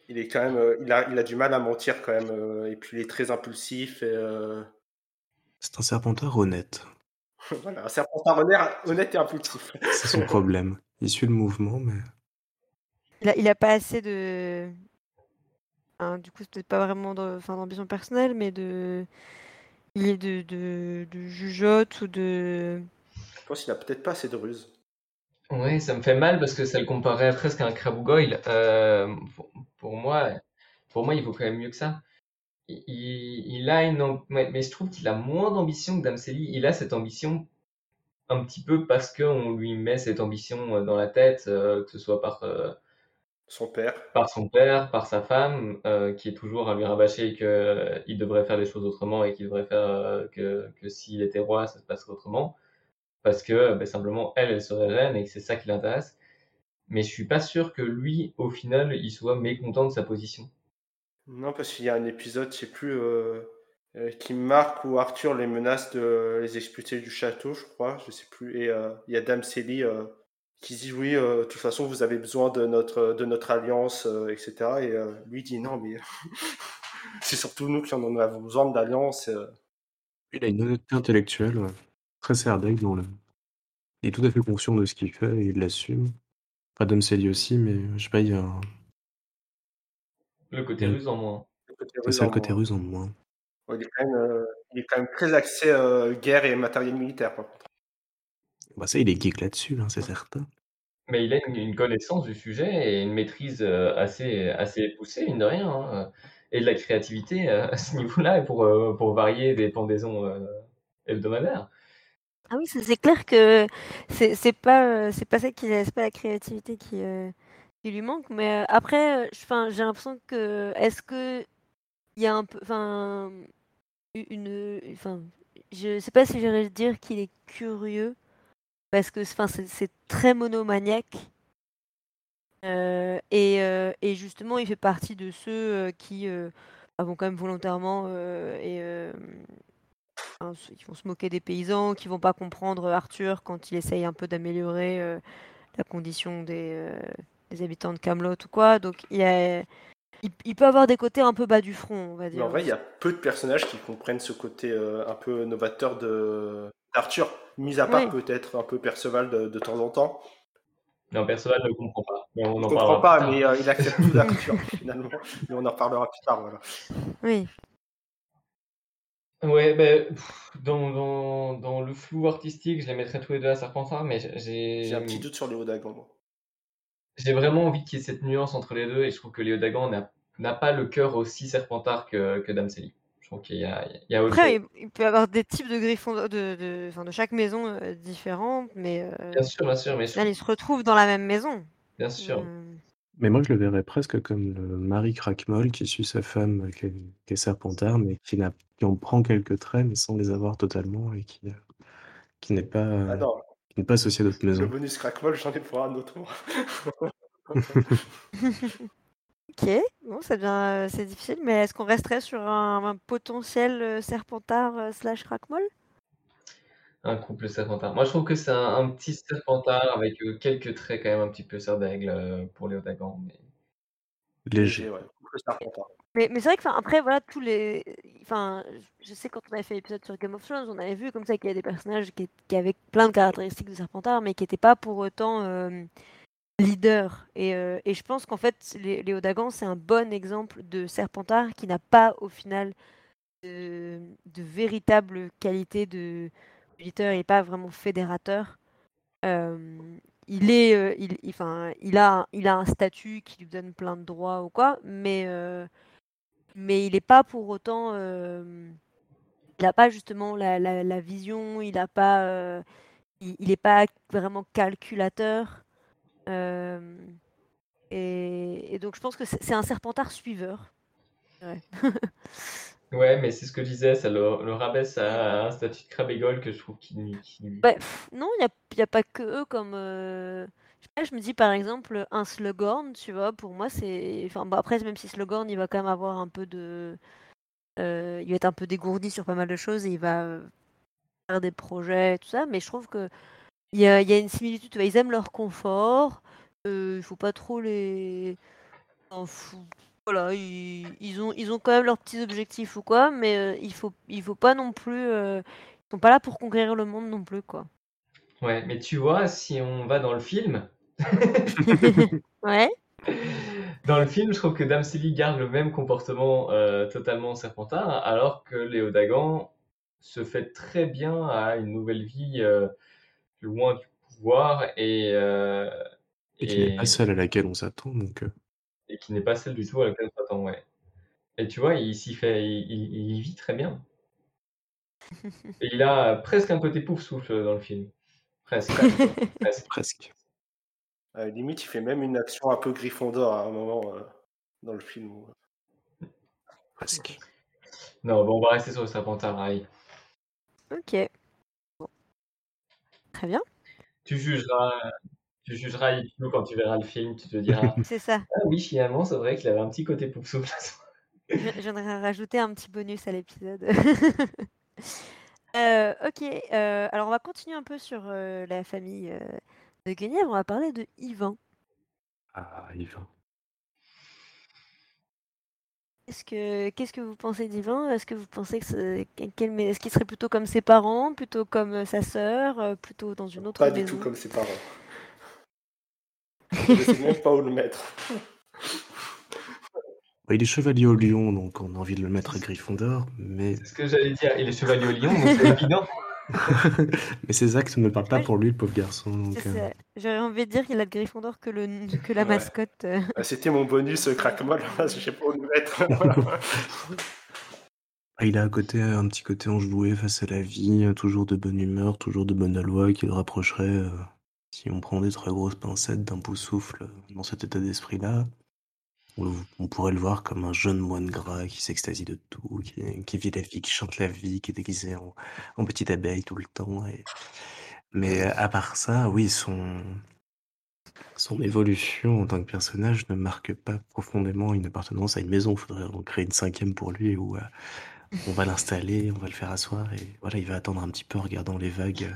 il est quand même, il a, il a du mal à mentir quand même, et puis il est très impulsif. C'est un serpentard honnête. voilà, un serpentard honnête et impulsif. C'est son problème. Il suit le mouvement, mais. Il a, il a pas assez de. du coup, c'est peut-être pas vraiment d'ambition personnelle, mais de il est de, de, de jugeote ou de. Je pense qu'il a peut-être pas assez de ruse. Oui, ça me fait mal parce que ça le comparait presque à un Krabougoyle. Euh, pour, moi, pour moi, il vaut quand même mieux que ça. Il, a une, mais je trouve qu'il a moins d'ambition que Damseli. Il a cette ambition un petit peu parce qu'on lui met cette ambition dans la tête, euh, que ce soit par euh, son père. Par son père, par sa femme, euh, qui est toujours à lui rabâcher qu'il euh, devrait faire les choses autrement et qu'il devrait faire euh, que, que s'il était roi, ça se passerait autrement. Parce que ben, simplement, elle, elle serait reine et que c'est ça qui l'intéresse. Mais je suis pas sûr que lui, au final, il soit mécontent de sa position. Non, parce qu'il y a un épisode, je sais plus, qui marque où Arthur les menace de les expulser du château, je crois, je sais plus. Et il y a Dame Célie qui dit oui, euh, de toute façon, vous avez besoin de notre, de notre alliance, euh, etc. Et euh, lui dit non, mais c'est surtout nous qui en avons besoin d'alliance. Il a une honnêteté intellectuelle, très serdaigle, dont le... il est tout à fait conscient de ce qu'il fait et il l'assume. Adam Selly aussi, mais je sais pas, il y a Le côté russe en moins. C'est le côté russe en moins. il, est quand même, il, est quand même, très axé guerre et matériel militaire, par contre. Bah ça, il est geek là-dessus, hein, c'est certain. Mais il a une, connaissance du sujet et une maîtrise euh, assez, assez poussée, mine de rien, hein, et de la créativité euh, à ce niveau-là, pour, euh, pour varier des pendaisons hebdomadaires. Ah oui, c'est clair que c'est c'est pas c'est pas ça qui pas la créativité qui, lui manque, mais après, j'ai l'impression que est-ce que il y a un peu, enfin, une, enfin, je sais pas si j'aurais dire qu'il est curieux parce que c'est très monomaniaque. Euh, et, euh, et justement, il fait partie de ceux euh, qui bah, vont quand même volontairement et vont se moquer des paysans, qui vont pas comprendre Arthur quand il essaye un peu d'améliorer la condition des, des habitants de Camelot ou quoi. Donc il, y a, il, il peut avoir des côtés un peu bas du front, on va Mais dire. en vrai, il y a peu de personnages qui comprennent ce côté euh, un peu novateur de d'Arthur, mis à part Oui. peut-être un peu Perceval de, de temps en temps. Non, Perceval ne comprend pas. Mais on ne parlera comprend pas, mais euh, il accepte tout d'Arthur finalement. Mais on en reparlera plus tard. Voilà. Oui. Ouais, ben, pff, dans, dans, dans le flou artistique, je les mettrais tous les deux à Serpentard, mais j'ai J'ai un petit doute sur Léo Dagan. moi. j'ai vraiment envie qu'il y ait cette nuance entre les deux, et je trouve que Léo Dagan n'a n'a pas le cœur aussi Serpentard que, que Dame Célie. Je trouve qu'il y a, il y a autre Après, chose. il, peut y avoir des types de griffons de, de, enfin, de chaque maison euh, différents, mais euh, Bien sûr, bien sûr, mais trouve- ils se retrouvent dans la même maison. bien sûr. Euh, Mais moi, je le verrais presque comme le mari craquemol qui suit sa femme, euh, qui est, qui est serpentard, mais qui, n'a, qui en prend quelques traits, mais sans les avoir totalement, et qui, qui n'est pas, Ah qui n'est pas associé à d'autres le maisons. bonus crackmol, j'en ai pour un autre. Ok, bon, ça devient, euh, c'est difficile, mais est-ce qu'on resterait sur un, un potentiel euh, serpentard euh, slash crackmol Un couple Serpentard. Moi, je trouve que c'est un, un petit Serpentard avec euh, quelques traits quand même un petit peu sœur d'aigle euh, pour Léo Dagan. Mais... Léger. ouais. Mais, mais c'est vrai que, après, voilà, tous les. Enfin, je sais quand on avait fait l'épisode sur Game of Thrones, on avait vu comme ça qu'il y a des personnages qui, qui avaient plein de caractéristiques de Serpentard, mais qui n'étaient pas pour autant euh, leaders. Et, euh, et je pense qu'en fait, Lé- Léo Dagan, c'est un bon exemple de Serpentard qui n'a pas, au final, de, de véritable qualité de leader. Il n'est pas vraiment fédérateur. Euh, il est, euh, il, il- a, il a un statut qui lui donne plein de droits ou quoi, mais mais il n'est pas pour autant. il n'a pas justement la, la- vision, il n'a pas. il n'est pas vraiment calculateur. Euh, et, et donc je pense que c'est un serpentard suiveur. Ouais. Ouais, mais c'est ce que je disais, ça le, le rabaisse à un statut de crabégole que je trouve qui. qui- Bah, pff, non, il n'y a, y a pas que eux comme. euh, Je, me dis par exemple un Slughorn, tu vois, pour moi c'est. Enfin, bon, après, même si Slughorn il va quand même avoir un peu de. euh, il va être un peu dégourdi sur pas mal de choses et il va faire des projets et tout ça, mais je trouve que il y a, il y a une similitude. tu vois, Ils aiment leur confort, euh, il faut pas trop les. Voilà, ils, ils ont, ils ont quand même leurs petits objectifs ou quoi, mais euh, il faut, il faut pas non plus. euh, Ils sont pas là pour conquérir le monde non plus, quoi. Ouais, mais tu vois, si on va dans le film, Ouais. dans le film, je trouve que Dame Célie garde le même comportement euh, totalement serpentard, alors que Léo Dagan se fait très bien à une nouvelle vie euh, loin du pouvoir et, euh, Et qui n'est pas celle à laquelle on s'attend, donc. euh, et qui n'est pas celle du tout à laquelle on s'attend, ouais. Et tu vois, il s'y fait, il, il- il y vit très bien. Et il a presque un côté pouf souffle dans le film. Presque. presque. presque. Euh, limite, il fait même une action un peu Gryffondor à un moment euh, dans le film. Presque. Non, bon, on va rester sur le serpentard. Ok. Très bien. Tu jugeras, tu jugeras quand tu verras le film, tu te diras C'est ça. Ah oui, finalement, c'est vrai qu'il avait un petit côté pouf souffle. Je, je viendrai rajouter un petit bonus à l'épisode. Euh, ok. euh, alors on va continuer un peu sur euh, la famille euh, de Guenièvre. On va parler de Yvan. Ah, Yvan. Qu'est-ce que qu'est-ce que vous pensez d'Yvan Est-ce que vous pensez que c'est- quel- mais est-ce qu'il serait plutôt comme ses parents, plutôt comme euh, sa sœur, euh, plutôt dans une autre Pas maison? du tout comme ses parents. Je sais même pas où le mettre. Bah, il est chevalier au lion, donc on a envie de le mettre à Gryffondor, mais, C'est ce que j'allais dire. Il est chevalier au lion, donc c'est évident. Mais ses actes ne parlent pas Ouais. pour lui, le pauvre garçon. donc, euh. J'aurais envie de dire qu'il a de Gryffondor que, le, que la Ouais. mascotte. euh. Euh, C'était mon bonus euh, crackmol, je sais pas où le mettre. Voilà. Il a à côté un petit côté enjoué face à la vie, toujours de bonne humeur, toujours de bonne aloi, qui le rapprocherait, euh, si on prend des très grosses pincettes d'un bout souffle dans cet état d'esprit-là. On, le- on pourrait le voir comme un jeune moine gras qui s'extasie de tout, qui, qui vit la vie, qui chante la vie, qui est déguisé en, en petite abeille tout le temps. Et... Mais à part ça, oui, son son évolution en tant que personnage ne marque pas profondément une appartenance à une maison. Il faudrait en créer une cinquième pour lui où euh, on va l'installer, on va le faire asseoir et voilà, il va attendre un petit peu en regardant les vagues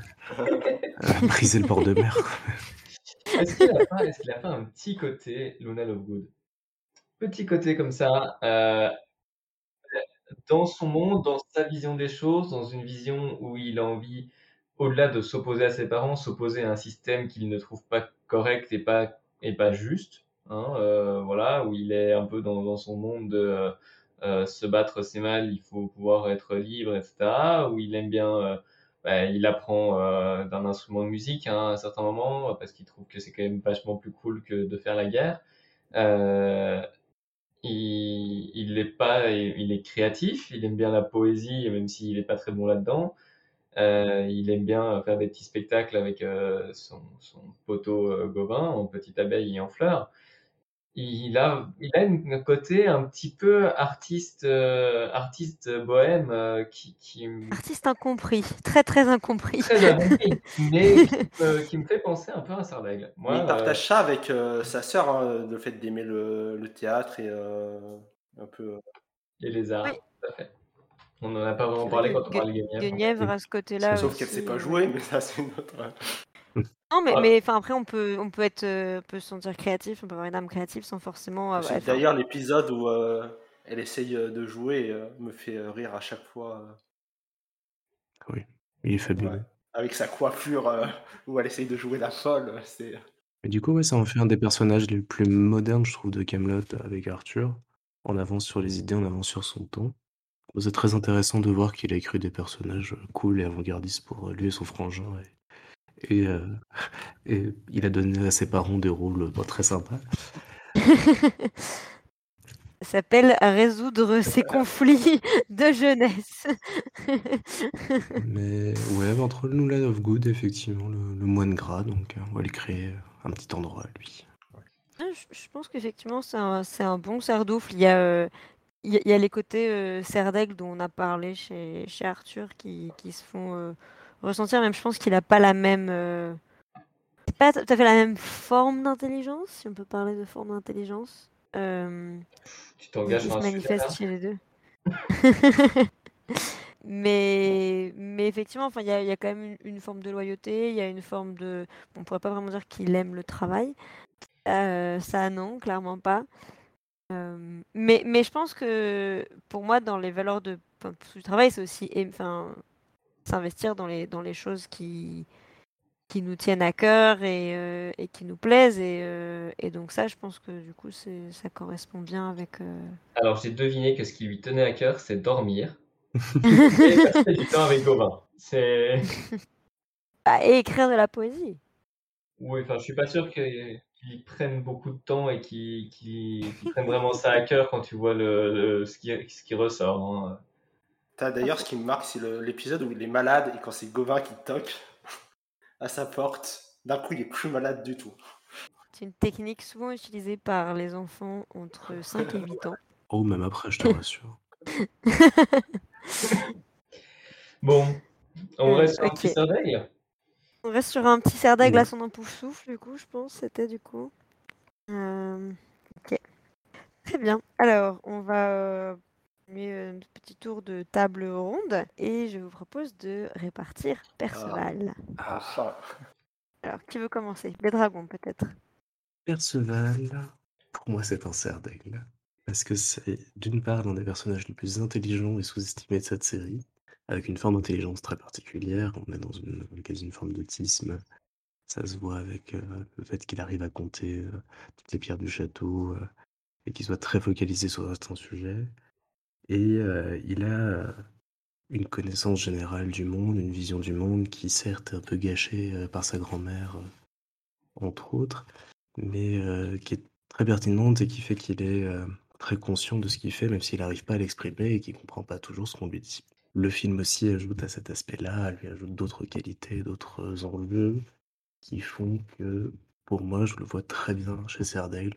euh, euh, briser le bord de mer. Est-ce qu'il a, pas- est-ce qu'il a pas un petit côté Luna Lovegood? Petit côté comme ça, euh, dans son monde, dans sa vision des choses, dans une vision où il a envie, au-delà de s'opposer à ses parents, s'opposer à un système qu'il ne trouve pas correct et pas, et pas juste. Hein, euh, voilà, où il est un peu dans, dans son monde de euh, euh, se battre c'est mal, il faut pouvoir être libre, etc. Où il aime bien, euh, bah, il apprend euh, d'un instrument de musique hein, à un certain moment parce qu'il trouve que c'est quand même vachement plus cool que de faire la guerre. Euh, il, il est pas, il est créatif, il aime bien la poésie, même s'il est pas très bon là-dedans. Euh, il aime bien faire des petits spectacles avec euh, son, son poteau euh, Gauvin en petite abeille et en fleurs. Il a, il a un côté un petit peu artiste, euh, artiste bohème euh, qui, Artiste incompris, très très incompris. très incompris, mais qui me, qui me fait penser un peu à Sardaigle. Moi, Mais il euh, partage ça avec euh, sa sœur, hein, le fait d'aimer le, le théâtre et euh, un peu. euh, et les arts, Oui. tout à fait. On n'en a pas vraiment parlé quand on que parlait de Guenièvre. Guenièvre à ce côté-là. Sauf qu'elle aussi, sait pas euh, jouer, mais ça c'est une autre. Non, mais, Ah. mais enfin, après, on peut, on peut être, euh, on peut se sentir créatif, on peut avoir une âme créative sans forcément. C'est enfin, D'ailleurs, l'épisode où euh, elle essaye euh, de jouer euh, me fait euh, rire à chaque fois. euh, Oui, il est fabuleux. ouais. Avec sa coiffure euh, où elle essaye de jouer la folle. C'est... Et du coup, ouais, ça en fait un des personnages les plus modernes, je trouve, de Camelot avec Arthur. En avance sur les idées, en avance sur son temps. C'est très intéressant de voir qu'il a écrit des personnages euh, cool et avant-gardistes pour euh, lui et son frangin. Et, et, euh, et il a donné à ses parents des rôles pas très sympas. Ça s'appelle résoudre ses conflits de jeunesse. Mais ouais, entre nous, là, of Good, effectivement, le, le moine gras, donc euh, on va lui créer un petit endroit à lui. Ah, Je, je pense qu'effectivement, c'est un, bon serdoufle. Il y a, euh, il y les côtés euh, dont on a parlé chez, chez Arthur qui, qui se font euh, ressentir. Même, je pense qu'il n'a pas la même. euh, pas tout à fait la même forme d'intelligence, si on peut parler de forme d'intelligence. Euh, Tu t'engages sur se manifeste chez les deux. mais, mais effectivement, enfin, il y y a quand même une, une forme de loyauté, il y a une forme de. On pourrait pas vraiment dire qu'il aime le travail. Euh, ça, non, clairement pas. Euh, mais, mais je pense que pour moi, dans les valeurs de, enfin, du travail, c'est aussi enfin, s'investir dans les, dans les choses qui, qui nous tiennent à cœur et, euh, et qui nous plaisent. Et, euh, et donc, ça, je pense que du coup, ça correspond bien avec. euh, Alors j'ai deviné que ce qui lui tenait à cœur, c'est dormir et passer du temps avec Gauvin. C'est... Ah, et écrire de la poésie. Oui, enfin, je suis pas sûr qu'ils prennent beaucoup de temps et qu'ils qu'ils- qu'ils prennent vraiment ça à cœur quand tu vois le, le- ce, qui, ce qui ressort. hein. T'as d'ailleurs ce qui me marque, c'est l'épisode où il est malade et quand c'est Gauvin qui toque à sa porte, d'un coup il est plus malade du tout. C'est une technique souvent utilisée par les enfants entre 5 et 8 ans. Oh, même après, je te rassure. Bon, on Euh, reste sur un petit sardaigle On reste sur un petit serre d'aigle Ouais. à son souffle, du coup, je pense, c'était du coup. Euh, ok. Très bien. Alors, on va euh, continuer euh, un petit tour de table ronde et je vous propose de répartir Perceval. Enfin, Alors, qui veut commencer? Les dragons, peut-être. Perceval, pour moi, c'est un cerf d'aigle. Parce que c'est, d'une part, l'un des personnages les plus intelligents et sous-estimés de cette série, avec une forme d'intelligence très particulière. On est dans une, quasi une forme d'autisme. Ça se voit avec euh, le fait qu'il arrive à compter euh, toutes les pierres du château euh, et qu'il soit très focalisé sur certains sujets. Et euh, il a euh, une connaissance générale du monde, une vision du monde qui, certes, est un peu gâchée euh, par sa grand-mère, entre autres, mais qui est très pertinente et qui fait qu'il est très conscient de ce qu'il fait, même s'il n'arrive pas à l'exprimer et qu'il ne comprend pas toujours ce qu'on lui dit. Le film aussi ajoute à cet aspect-là, lui ajoute d'autres qualités, d'autres enjeux qui font que, pour moi, je le vois très bien chez Serdale,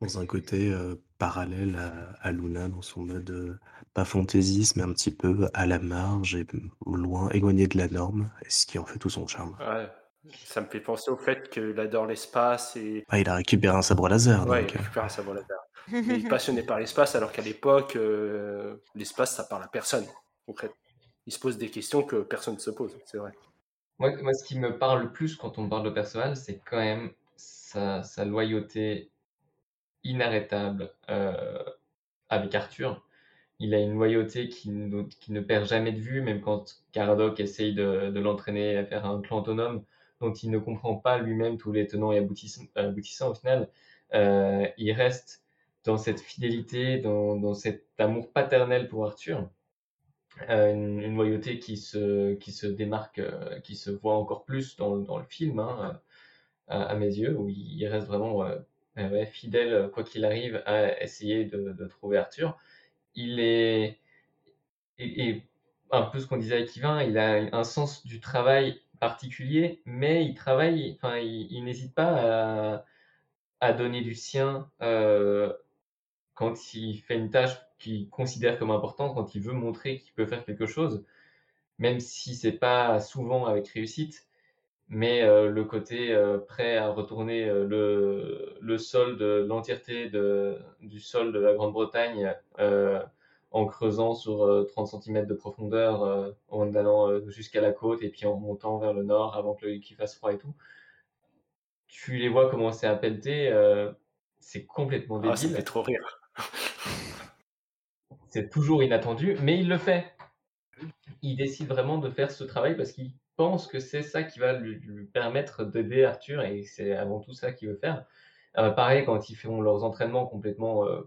dans un côté parallèle à, à Luna dans son mode euh, pas fantaisiste, mais un petit peu à la marge et loin, éloigné de la norme, et ce qui en fait tout son charme. Ouais. Ça me fait penser au fait qu'il adore l'espace et. Ah, il a récupéré un sabre laser. Ouais, donc, il euh, récupère un sabre laser. Mais il est passionné par l'espace, alors qu'à l'époque, euh, l'espace, ça parle à personne. concrètement. Il se pose des questions que personne ne se pose, c'est vrai. Moi, moi, ce qui me parle le plus quand on parle de Perceval, c'est quand même sa, sa loyauté inarrêtable euh, avec Arthur. Il a une loyauté qui ne, perd jamais de vue, même quand Caradoc essaye de, l'entraîner à faire un clan autonome dont il ne comprend pas lui-même tous les tenants et aboutissants, au final. Euh, il reste dans cette fidélité, dans, cet amour paternel pour Arthur. Euh, une, loyauté qui se, démarque, euh, qui se voit encore plus dans, le film, hein, à, à mes yeux, où il reste vraiment euh, ouais, fidèle, quoi qu'il arrive, à essayer de, trouver Arthur. Il est, et, un peu ce qu'on disait avec Yvain, il a un sens du travail particulier, mais il travaille, enfin, il, n'hésite pas à, à donner du sien euh, quand il fait une tâche qu'il considère comme importante, quand il veut montrer qu'il peut faire quelque chose, même si c'est pas souvent avec réussite, mais euh, le côté euh, prêt à retourner euh, le, le sol de l'entièreté de, du sol de la Grande-Bretagne euh, en creusant sur euh, 30 cm de profondeur, euh, en allant jusqu'à la côte et puis en montant vers le nord avant que le- qu'il fasse froid et tout. Tu les vois commencer à pelleter, euh, c'est complètement Ah, ça débile. fait trop rire. C'est toujours inattendu, mais il le fait. Il décide vraiment de faire ce travail parce qu'il pense que c'est ça qui va lui, lui permettre d'aider Arthur et c'est avant tout ça qu'il veut faire. Euh, pareil, quand ils font leurs entraînements complètement, euh,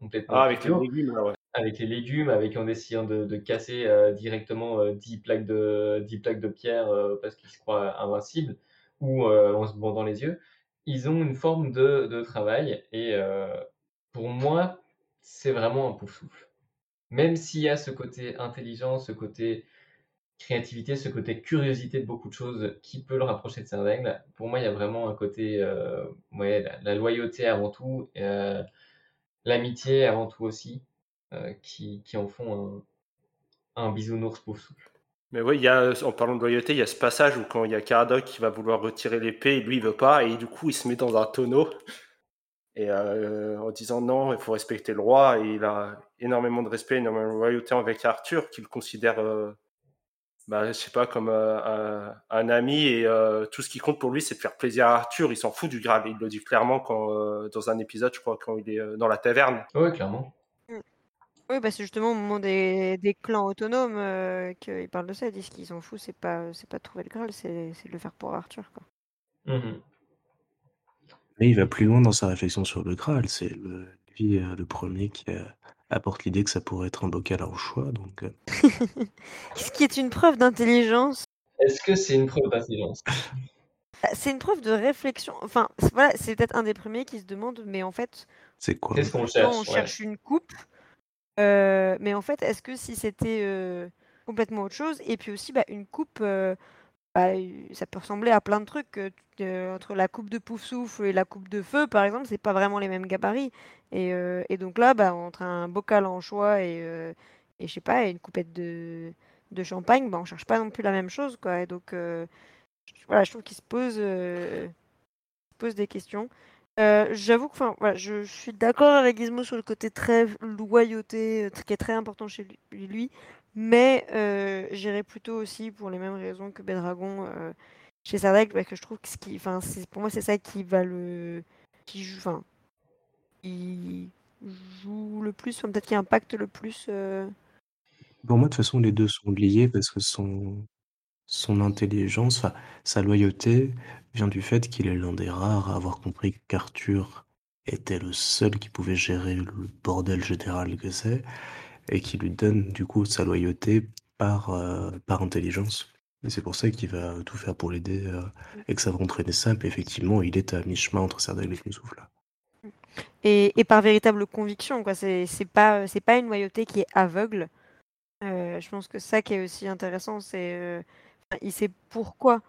complètement Ah, avec les légumes, là, ouais. avec les légumes, avec en essayant de, de casser euh, directement euh, 10 plaques de 10 plaques de pierre parce qu'ils se croient invincibles ou en se bandant les yeux, ils ont une forme de, de travail et pour moi, c'est vraiment un pouf souffle. Même s'il y a ce côté intelligence, ce côté créativité, ce côté curiosité de beaucoup de choses qui peut le rapprocher de sa règle, pour moi, il y a vraiment un côté, euh, la, loyauté avant tout, euh, l'amitié avant tout aussi, euh, qui, en font un, un bisounours pouf souffle. Mais oui, en parlant de loyauté, il y a ce passage où quand il y a Caradoc qui va vouloir retirer l'épée, lui il veut pas, et du coup il se met dans un tonneau, et euh, en disant non, il faut respecter le roi, et il a énormément de respect, énormément de loyauté avec Arthur, qu'il considère, euh, bah, je sais pas, comme euh, un, un ami, et euh, tout ce qui compte pour lui, c'est de faire plaisir à Arthur, il s'en fout du Graal, il le dit clairement quand, euh, dans un épisode, je crois, quand il est euh, dans la taverne. Ouais, clairement. Oui, bah, c'est justement au moment des, des clans autonomes euh, qu'ils parlent de ça. Ils disent qu'ils s'en foutent, c'est pas, c'est pas de trouver le Graal, c'est c'est de le faire pour Arthur. Quoi. Mhm. Mais il va plus loin dans sa réflexion sur le Graal. C'est le, lui euh, le premier qui euh, apporte l'idée que ça pourrait être un bocal au choix. Donc, euh, Ce qui est une preuve d'intelligence? Est-ce que c'est une preuve d'intelligence? Bah, C'est une preuve de réflexion. Enfin, c'est- voilà, c'est peut-être un des premiers qui se demande, mais en fait, c'est quoi? Qu'est-ce qu'on cherche? on ouais. cherche une coupe. Euh, mais en fait, est-ce que si c'était euh, complètement autre chose Et puis aussi, bah, une coupe, euh, bah, euh, ça peut ressembler à plein de trucs. euh, euh, entre la coupe de pouf souffle et la coupe de feu, par exemple, c'est pas vraiment les mêmes gabarits. Et, donc là, bah, entre un bocal en choix et, je sais pas, une coupette de, champagne, bah, on cherche pas non plus la même chose, quoi. Donc, je- trouve qu'il se pose, se pose des questions. J'avoue que voilà, je, suis d'accord avec Gizmo sur le côté très loyauté, qui est très important chez lui, mais euh, j'irais plutôt aussi pour les mêmes raisons que Bedragon euh, chez Sardaigle, parce que je trouve que ce qui, enfin, pour moi c'est ça qui va le, qui joue, enfin, qui joue le plus, enfin, peut-être qui impacte le plus. euh, Pour moi, de toute façon, les deux sont liés parce que son, son intelligence, sa loyauté vient du fait qu'il est l'un des rares à avoir compris qu'Arthur était le seul qui pouvait gérer le bordel général que c'est et qui lui donne du coup sa loyauté par, euh, par intelligence. Et c'est pour ça qu'il va tout faire pour l'aider euh, et que ça va entraîner ça. Et effectivement, il est à mi-chemin entre Serdaigle et Kousoufle. et, et par véritable conviction, quoi. C'est c'est pas, c'est pas une loyauté qui est aveugle. Euh, je pense que ça qui est aussi intéressant, c'est, euh, il sait pourquoi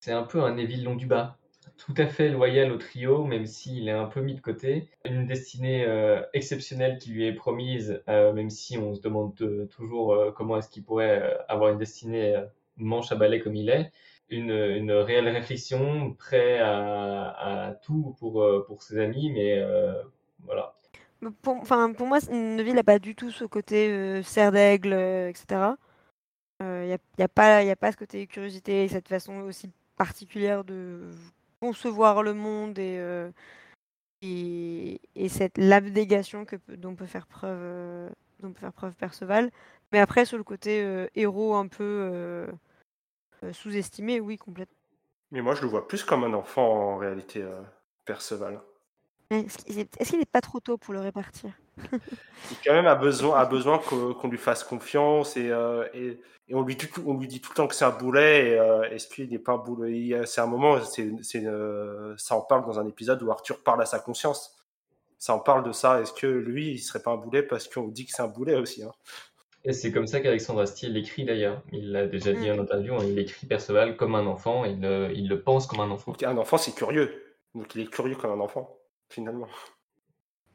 C'est un peu un Neville long du bas. Tout à fait loyal au trio, même s'il est un peu mis de côté. Une destinée euh, exceptionnelle qui lui est promise, euh, même si on se demande toujours comment est-ce qu'il pourrait avoir une destinée manche à balai comme il est. Une, réelle réflexion, prêt à, tout pour, pour ses amis, mais voilà. Pour, pour moi, Neville n'a pas du tout ce côté serre d'aigle, etc. Il n'y a, y a, pas, a pas ce côté curiosité et cette façon aussi particulière de concevoir le monde et, euh, et, et, cette l'abnégation que dont peut faire preuve euh, dont peut faire preuve Perceval. Mais après sur le côté euh, héros un peu sous-estimé, oui complètement. Mais moi je le vois plus comme un enfant en réalité, Perceval. Est-ce qu'il n'est pas trop tôt pour le répartir? Il quand même a besoin, a besoin qu'on lui fasse confiance et, euh, et, et, on, lui dit tout, on lui dit tout le temps que c'est un boulet. Et, euh, est-ce qu'il n'est pas un boulet C'est un moment, c'est, euh, ça en parle dans un épisode où Arthur parle à sa conscience. Ça en parle de ça. Est-ce que lui, il serait pas un boulet parce qu'on dit que c'est un boulet aussi hein? Et c'est comme ça qu'Alexandre Astier l'écrit d'ailleurs. Il l'a déjà dit en mm. interview, hein, il écrit Perceval comme un enfant, il, il le pense comme un enfant. un enfant, c'est curieux. Donc il est curieux comme un enfant finalement.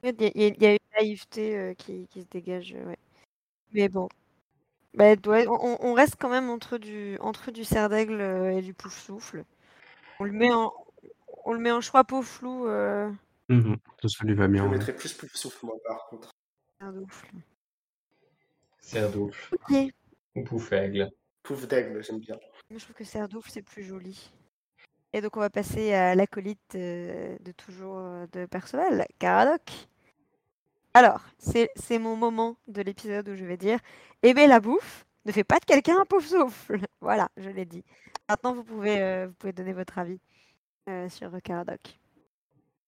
Il y, a naïveté euh, qui, qui, se dégage, ouais. Mais bon. Bah, on, on, reste quand même entre du, entre du cerf d'aigle euh, et du pouf souffle. On le met en, on le met en choix peau flou. Euh... Mmh ça, lui va bien. Je mettrais plus pouf souffle, moi, par contre. Cerf d'oufle. Cerf d'oufle. Ok. Ou pouf aigle. Pouf d'aigle, j'aime bien. Je trouve que cerf d'oufle, c'est plus joli. Et donc on va passer à l'acolyte euh, de toujours euh, de Perceval, Caradoc. Alors, c'est mon moment de l'épisode où je vais dire aimer la bouffe ne fait pas de quelqu'un un pauvre souffle. voilà, je l'ai dit. Maintenant, vous pouvez, euh, vous pouvez donner votre avis sur Caradoc.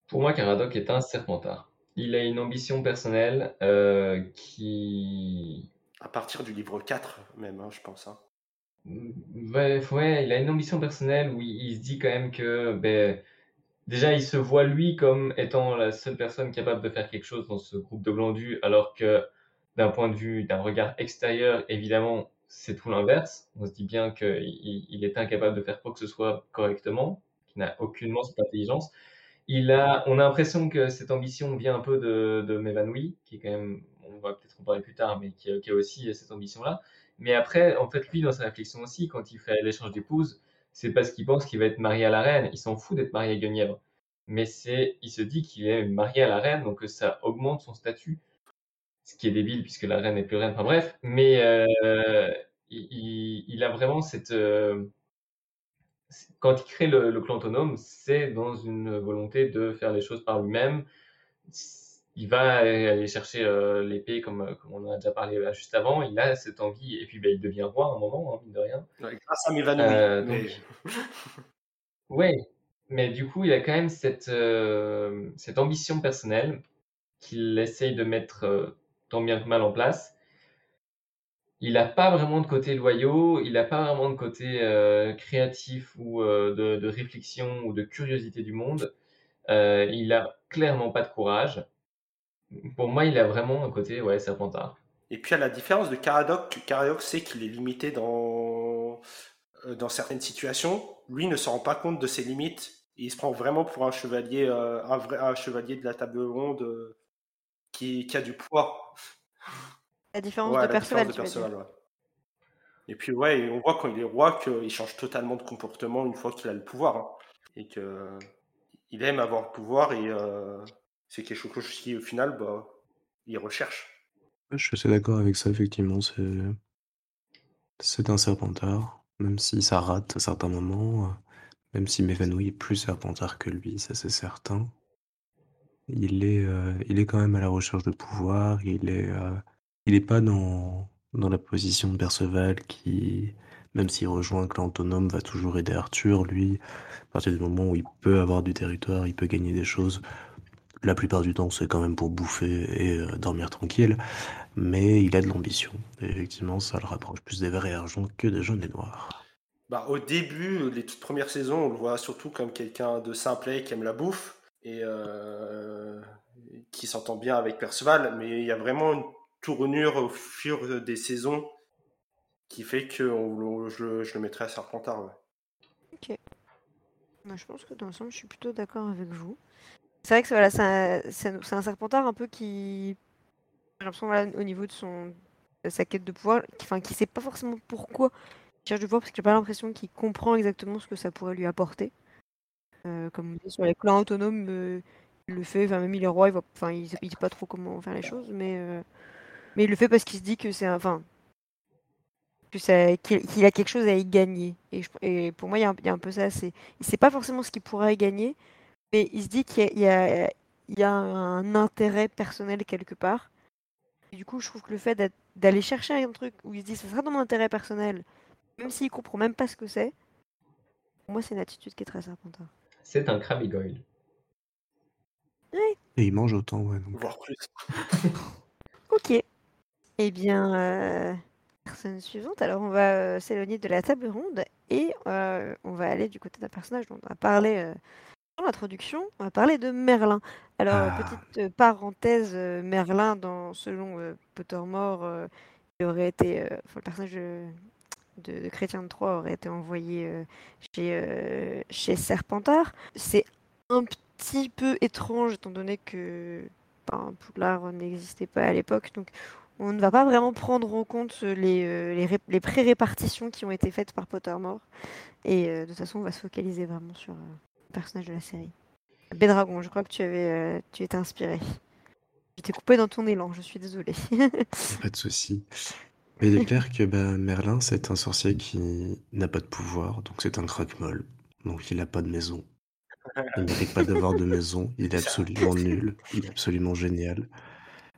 Pour moi, Caradoc est un serpentard. Il a une ambition personnelle qui... À partir du livre 4, même, hein, je pense. Hein. Ouais, ouais, il a une ambition personnelle où il, se dit quand même que ben, déjà il se voit lui comme étant la seule personne capable de faire quelque chose dans ce groupe de glandus, alors que d'un point de vue d'un regard extérieur, évidemment, c'est tout l'inverse. On se dit bien qu'il il est incapable de faire quoi que ce soit correctement, qu'il n'a aucunement cette intelligence. Il a, on a l'impression que cette ambition vient un peu de, de Mévanoui, qui est quand même, on va peut-être en parler plus tard, mais qui qui a aussi cette ambition-là. Mais après, en fait, lui, dans sa réflexion aussi, quand il fait l'échange d'épouses, c'est parce qu'il pense qu'il va être marié à la reine. Il s'en fout d'être marié à Guenièvre. Mais c'est, il se dit qu'il est marié à la reine, donc ça augmente son statut. Ce qui est débile puisque la reine n'est plus reine. Enfin bref, mais euh, il, il, a vraiment cette. Euh, quand il crée le, le clan autonome, c'est dans une volonté de faire les choses par lui-même il va aller chercher euh, l'épée, comme, euh, comme, on en a déjà parlé euh, juste avant. Il a cette envie, et puis ben, il devient roi à un moment, hein, mine de rien. grâce à m'évanouir. Mais... oui, mais du coup, il a quand même cette, cette ambition personnelle qu'il essaye de mettre tant bien que mal en place. Il n'a pas vraiment de côté loyaux, il n'a pas vraiment de côté créatif ou de, de, réflexion ou de curiosité du monde. il a clairement pas de courage. Pour moi, il a vraiment un côté ouais, serpentard. Et puis à la différence de Caradoc, Caradoc sait qu'il est limité dans, euh, dans certaines situations. Lui ne se rend pas compte de ses limites. il se prend vraiment pour un chevalier, euh, un vrai un chevalier de la table ronde euh, qui, qui, a du poids. La différence de Perceval, Et puis ouais, on voit quand il est roi qu'il change totalement de comportement une fois qu'il a le pouvoir. Hein. et que il aime avoir le pouvoir et c'est quelque chose qui, au final, bah, il recherche. je suis assez d'accord avec ça, effectivement. C'est, un serpentard, même si ça rate à certains moments, même si m'évanouit est plus serpentard que lui, ça c'est certain. Il est, euh, il est quand même à la recherche de pouvoir, il est, euh, il est pas dans, dans la position de Perceval qui, même s'il rejoint autonome, va toujours aider Arthur. Lui, à partir du moment où il peut avoir du territoire, il peut gagner des choses, la plupart du temps, c'est quand même pour bouffer et euh, dormir tranquille, mais il a de l'ambition. effectivement, ça le rapproche plus des verts et argent que des jaunes et noirs. Bah, au début, les toutes premières saisons, on le voit surtout comme quelqu'un de simplet qui aime la bouffe et euh, qui s'entend bien avec Perceval, mais il y a vraiment une tournure au fur des saisons qui fait que je, le mettrais à Serpentard. Ok. Moi, je pense que dans l'ensemble, je suis plutôt d'accord avec vous. C'est vrai que c'est un, serpentard un peu qui. J'ai l'impression, voilà, au niveau de, son, sa quête de pouvoir, qui, enfin, qui sait pas forcément pourquoi il cherche du pouvoir, parce que j'ai pas l'impression qu'il comprend exactement ce que ça pourrait lui apporter. Euh, comme on dit sur les clans autonomes, euh, il le fait, enfin, même il est roi, il, voit, enfin, il, sait pas trop comment faire les choses, mais, euh, mais il le fait parce qu'il se dit que c'est. Enfin, qu'il a quelque chose à y gagner. Et, pour moi, il y, a un- peu ça. Il sait pas forcément ce qu'il pourrait y gagner, mais il se dit qu'il y a, y y un intérêt personnel quelque part. Et du coup, je trouve que le fait d'aller chercher un truc où il se dit ça sera dans mon intérêt personnel, même s'il comprend même pas ce que c'est, pour moi, c'est une attitude qui est très serpentard. C'est un Kramigoil. Et il mange autant, ouais. Donc... Voire plus. Ok. Eh bien, euh, personne suivante. Alors, on va euh, s'éloigner de la table ronde et euh, on va aller du côté d'un personnage dont on a parlé euh, dans l'introduction. On va parler de Merlin. Alors, Ah. petite euh, parenthèse, euh, Merlin, dans, selon euh, Pottermore, euh, il aurait été, euh, le personnage de, de, de Chrétien de Troyes aurait été envoyé chez, chez Serpentard. C'est un petit peu étrange étant donné que ben, Poudlard n'existait pas à l'époque, donc on ne va pas vraiment prendre en compte les, les, ré- les pré-répartitions qui ont été faites par Pottermore. Et de toute façon, on va se focaliser vraiment sur personnage de la série. Bédragon, je crois que tu avais, euh, tu étais inspiré. Je t'ai coupé dans ton élan, je suis désolée. Pas de souci. Mais il est clair que bah, Merlin, c'est un sorcier qui n'a pas de pouvoir, donc c'est un craque-molle. Donc il n'a pas de maison. Il mérite pas d'avoir de maison. Il est absolument nul. Il est absolument génial.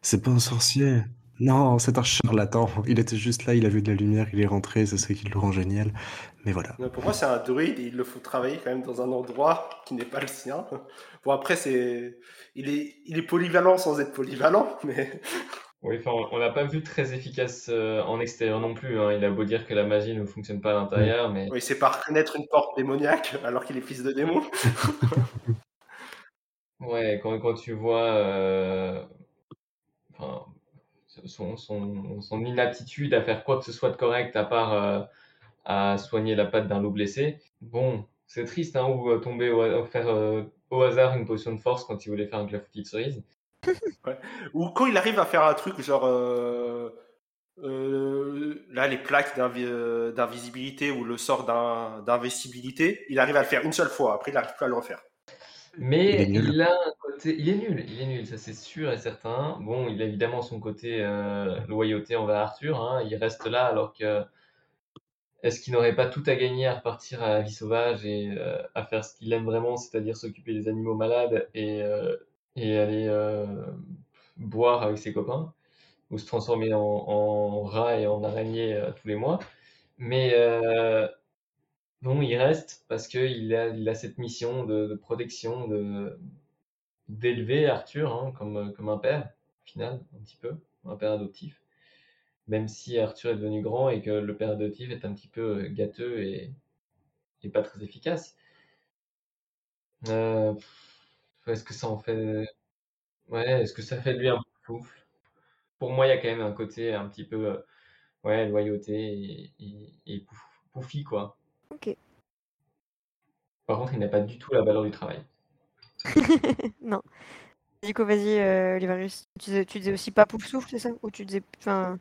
C'est pas un sorcier. Non, c'est un charlatan. Il était juste là, il a vu de la lumière, il est rentré, c'est ce qui le rend génial. Mais voilà. Non, Pour moi, c'est un druide et il le faut travailler quand même dans un endroit qui n'est pas le sien. Bon, après, c'est. Il est, il est polyvalent sans être polyvalent, mais. Oui, enfin, on l'a pas vu très efficace euh, en extérieur non plus. hein. Il a beau dire que la magie ne fonctionne pas à l'intérieur, mais Oui, il sait pas reconnaître une porte démoniaque alors qu'il est fils de démon. ouais, quand, quand tu vois euh, enfin, son, son, son inaptitude à faire quoi que ce soit de correct à part euh, à soigner la patte d'un loup blessé, bon, c'est triste, hein, ou euh, tomber au, ha- faire euh, au hasard une potion de force quand il voulait faire un clafoutis de cerise. Ou quand il arrive à faire un truc genre. euh, euh, là, les plaques d'invi- euh, d'invisibilité ou le sort d'in- d'investibilité, il arrive à le faire une seule fois. Après, il n'arrive plus à le refaire. Mais Il est nul. il a un côté, il est nul, il est nul, ça c'est sûr et certain. Bon, il a évidemment son côté euh, loyauté envers Arthur, hein, il reste là alors que est-ce qu'il n'aurait pas tout à gagner à repartir à la vie sauvage et euh, à faire ce qu'il aime vraiment, c'est-à-dire s'occuper des animaux malades et, euh, et aller euh, boire avec ses copains ou se transformer en, en rat et en araignée tous les mois? Mais bon, il reste parce qu'il a, il a cette mission de, de protection, de d'élever Arthur hein, comme, comme un père, au final, un petit peu, un père adoptif. Même si Arthur est devenu grand et que le père adoptif est un petit peu gâteux et, et pas très efficace. Euh, est-ce que ça en fait. Ouais, est-ce que ça fait de lui un souffle Pour moi, il y a quand même un côté un petit peu. euh, Ouais, loyauté et, et, et pouf- poufi, quoi. ok. Par contre, il n'a pas du tout la valeur du travail. non. Du coup, vas-y, euh. Tu tu disais aussi pas pouf souffle, c'est ça? Ou tu disais. Enfin.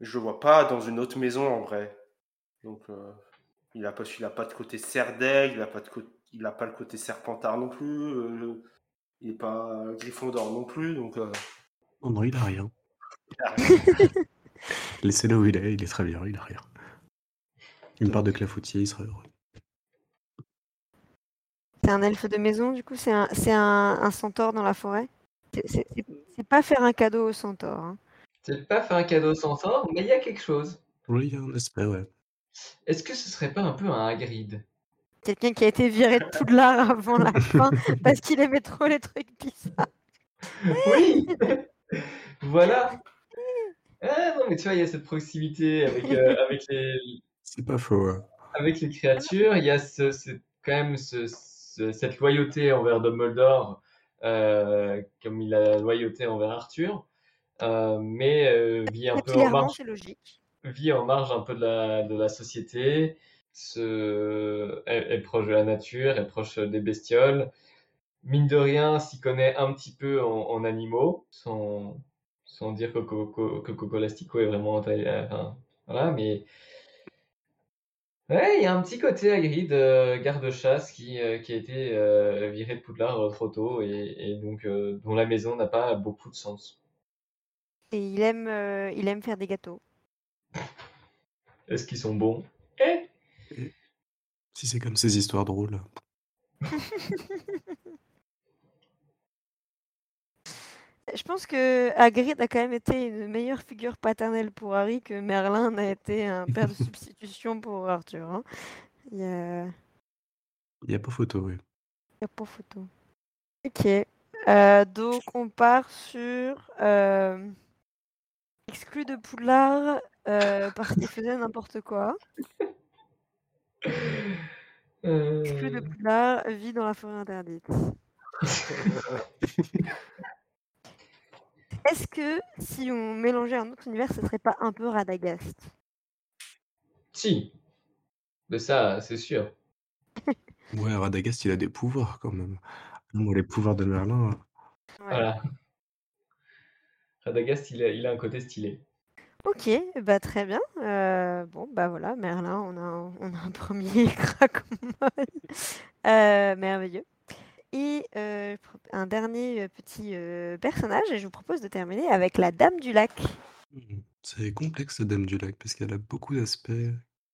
Je le vois pas dans une autre maison en vrai. Donc, euh, il a pas, il a pas de côté Serdaigle, il a pas de côté, il a pas le côté Serpentard non plus. euh, il est pas Gryffondor non plus. Donc, euh, Oh non, il a rien. il a rien. Laissez-le où il est, il est très bien, il a rien. Une part de clafoutier, il serait heureux. C'est un elfe de maison, du coup, c'est un, c'est un, un centaure dans la forêt? C'est pas faire un cadeau au centaure. hein. C'est pas faire un cadeau sans sort, mais il y a quelque chose. Oui, il y a un aspect, ouais. Est-ce que ce serait pas un peu un Hagrid? Quelqu'un qui a été viré de Poudlard avant la fin parce qu'il aimait trop les trucs bizarres. Oui Voilà Ah non, mais tu vois, il y a cette proximité avec, euh, avec, les, C'est pas faux. ouais. avec les créatures, il y a ce, ce- quand même ce- ce- cette loyauté envers Dumbledore, euh, comme il a la loyauté envers Arthur, euh, mais euh, vit un peu en marge, logique. vit en marge un peu de la, de la société. se... est proche de la nature, est proche des bestioles. Mine de rien, s'y connaît un petit peu en, animaux, sans, sans dire que Coco, que Coco Lastico est vraiment... Enfin, voilà, mais Ouais, il y a un petit côté Hagrid, euh, garde-chasse qui, euh, qui a été euh, viré de Poudlard trop tôt et, et donc dont la maison n'a pas beaucoup de sens. Et il aime, il aime faire des gâteaux. Est-ce qu'ils sont bons? Eh Si c'est comme ces histoires drôles. Je pense que Hagrid a quand même été une meilleure figure paternelle pour Harry que Merlin n'a été un père de substitution pour Arthur. Hein. Il y a... Il n'y a pas photo, oui. Il n'y a pas photo. Ok. Euh, donc on part sur euh, exclu de Poudlard euh, parce qu'il faisait n'importe quoi. Exclu de Poudlard vit dans la forêt interdite. Est-ce que si on mélangeait un autre univers, ce serait pas un peu Radagast? Si. Mais ça, c'est sûr. ouais, Radagast, il a des pouvoirs quand même. les pouvoirs de Merlin. Voilà. Radagast, il a, il a un côté stylé. Ok, bah très bien. Euh, bon, bah voilà, Merlin, on a, on a un premier crack euh, merveilleux. Et euh, un dernier petit euh, personnage, et je vous propose de terminer avec la Dame du Lac. C'est complexe, la Dame du Lac, parce qu'elle a beaucoup d'aspects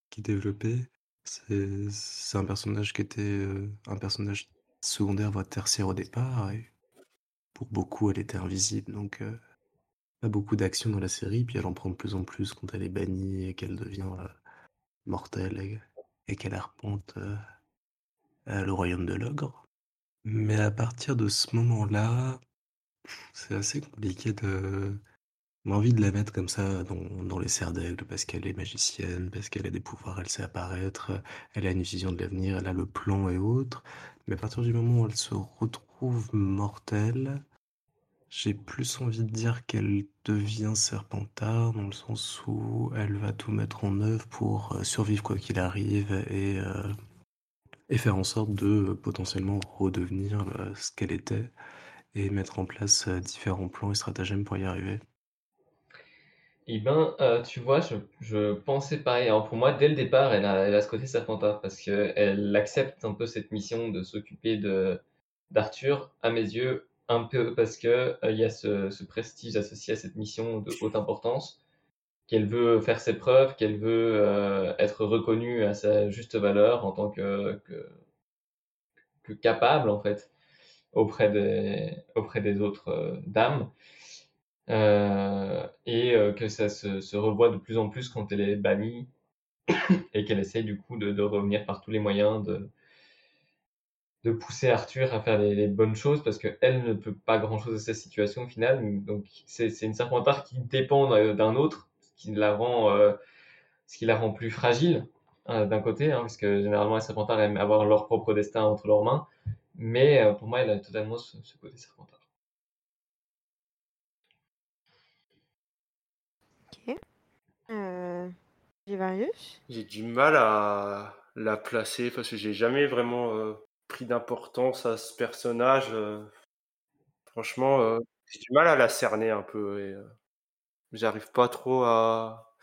qui développaient. C'est un personnage qui était un personnage secondaire, voire tertiaire au départ, et pour beaucoup, elle était invisible, donc pas beaucoup d'action dans la série, puis elle en prend de plus en plus quand elle est bannie et qu'elle devient mortelle et, qu'elle arpente le royaume de l'ogre. Mais à partir de ce moment-là, c'est assez compliqué de on envie de la mettre comme ça dans dans les serres d'aigle parce qu'elle est magicienne, parce qu'elle a des pouvoirs, elle sait apparaître, elle a une vision de l'avenir, elle a le plan et autres. Mais à partir du moment où elle se retrouve mortelle, j'ai plus envie de dire qu'elle devient Serpentard dans le sens où elle va tout mettre en œuvre pour, euh, survivre quoi qu'il arrive et euh, et faire en sorte de euh, potentiellement redevenir ce qu'elle était et mettre en place différents plans et stratagèmes pour y arriver. Eh ben, tu vois, je, je pensais pareil. Alors pour moi, dès le départ, elle a, elle a ce côté Serpentard parce qu'elle accepte un peu cette mission de s'occuper de d'Arthur, à mes yeux, un peu parce que il y a ce, prestige associé à cette mission de haute importance qu'elle veut faire ses preuves, qu'elle veut euh, être reconnue à sa juste valeur en tant que, que, capable en fait auprès des, auprès des autres euh, dames. Euh, et que ça se, revoit de plus en plus quand elle est bannie et qu'elle essaye du coup de, revenir par tous les moyens de pousser Arthur à faire les, bonnes choses parce qu'elle ne peut pas grand chose à sa situation au final. Donc c'est une serpentard qui dépend d'un autre qui la rend, euh, ce qui la rend plus fragile hein, d'un côté, hein, parce que généralement les serpentards aiment avoir leur propre destin entre leurs mains, mais euh, pour moi, elle a totalement ce, côté serpentard. Ok. Euh, j'ai du mal à la placer parce que j'ai jamais vraiment euh, pris d'importance à ce personnage. franchement, j'ai du mal à la cerner un peu. Et, J'arrive pas trop à.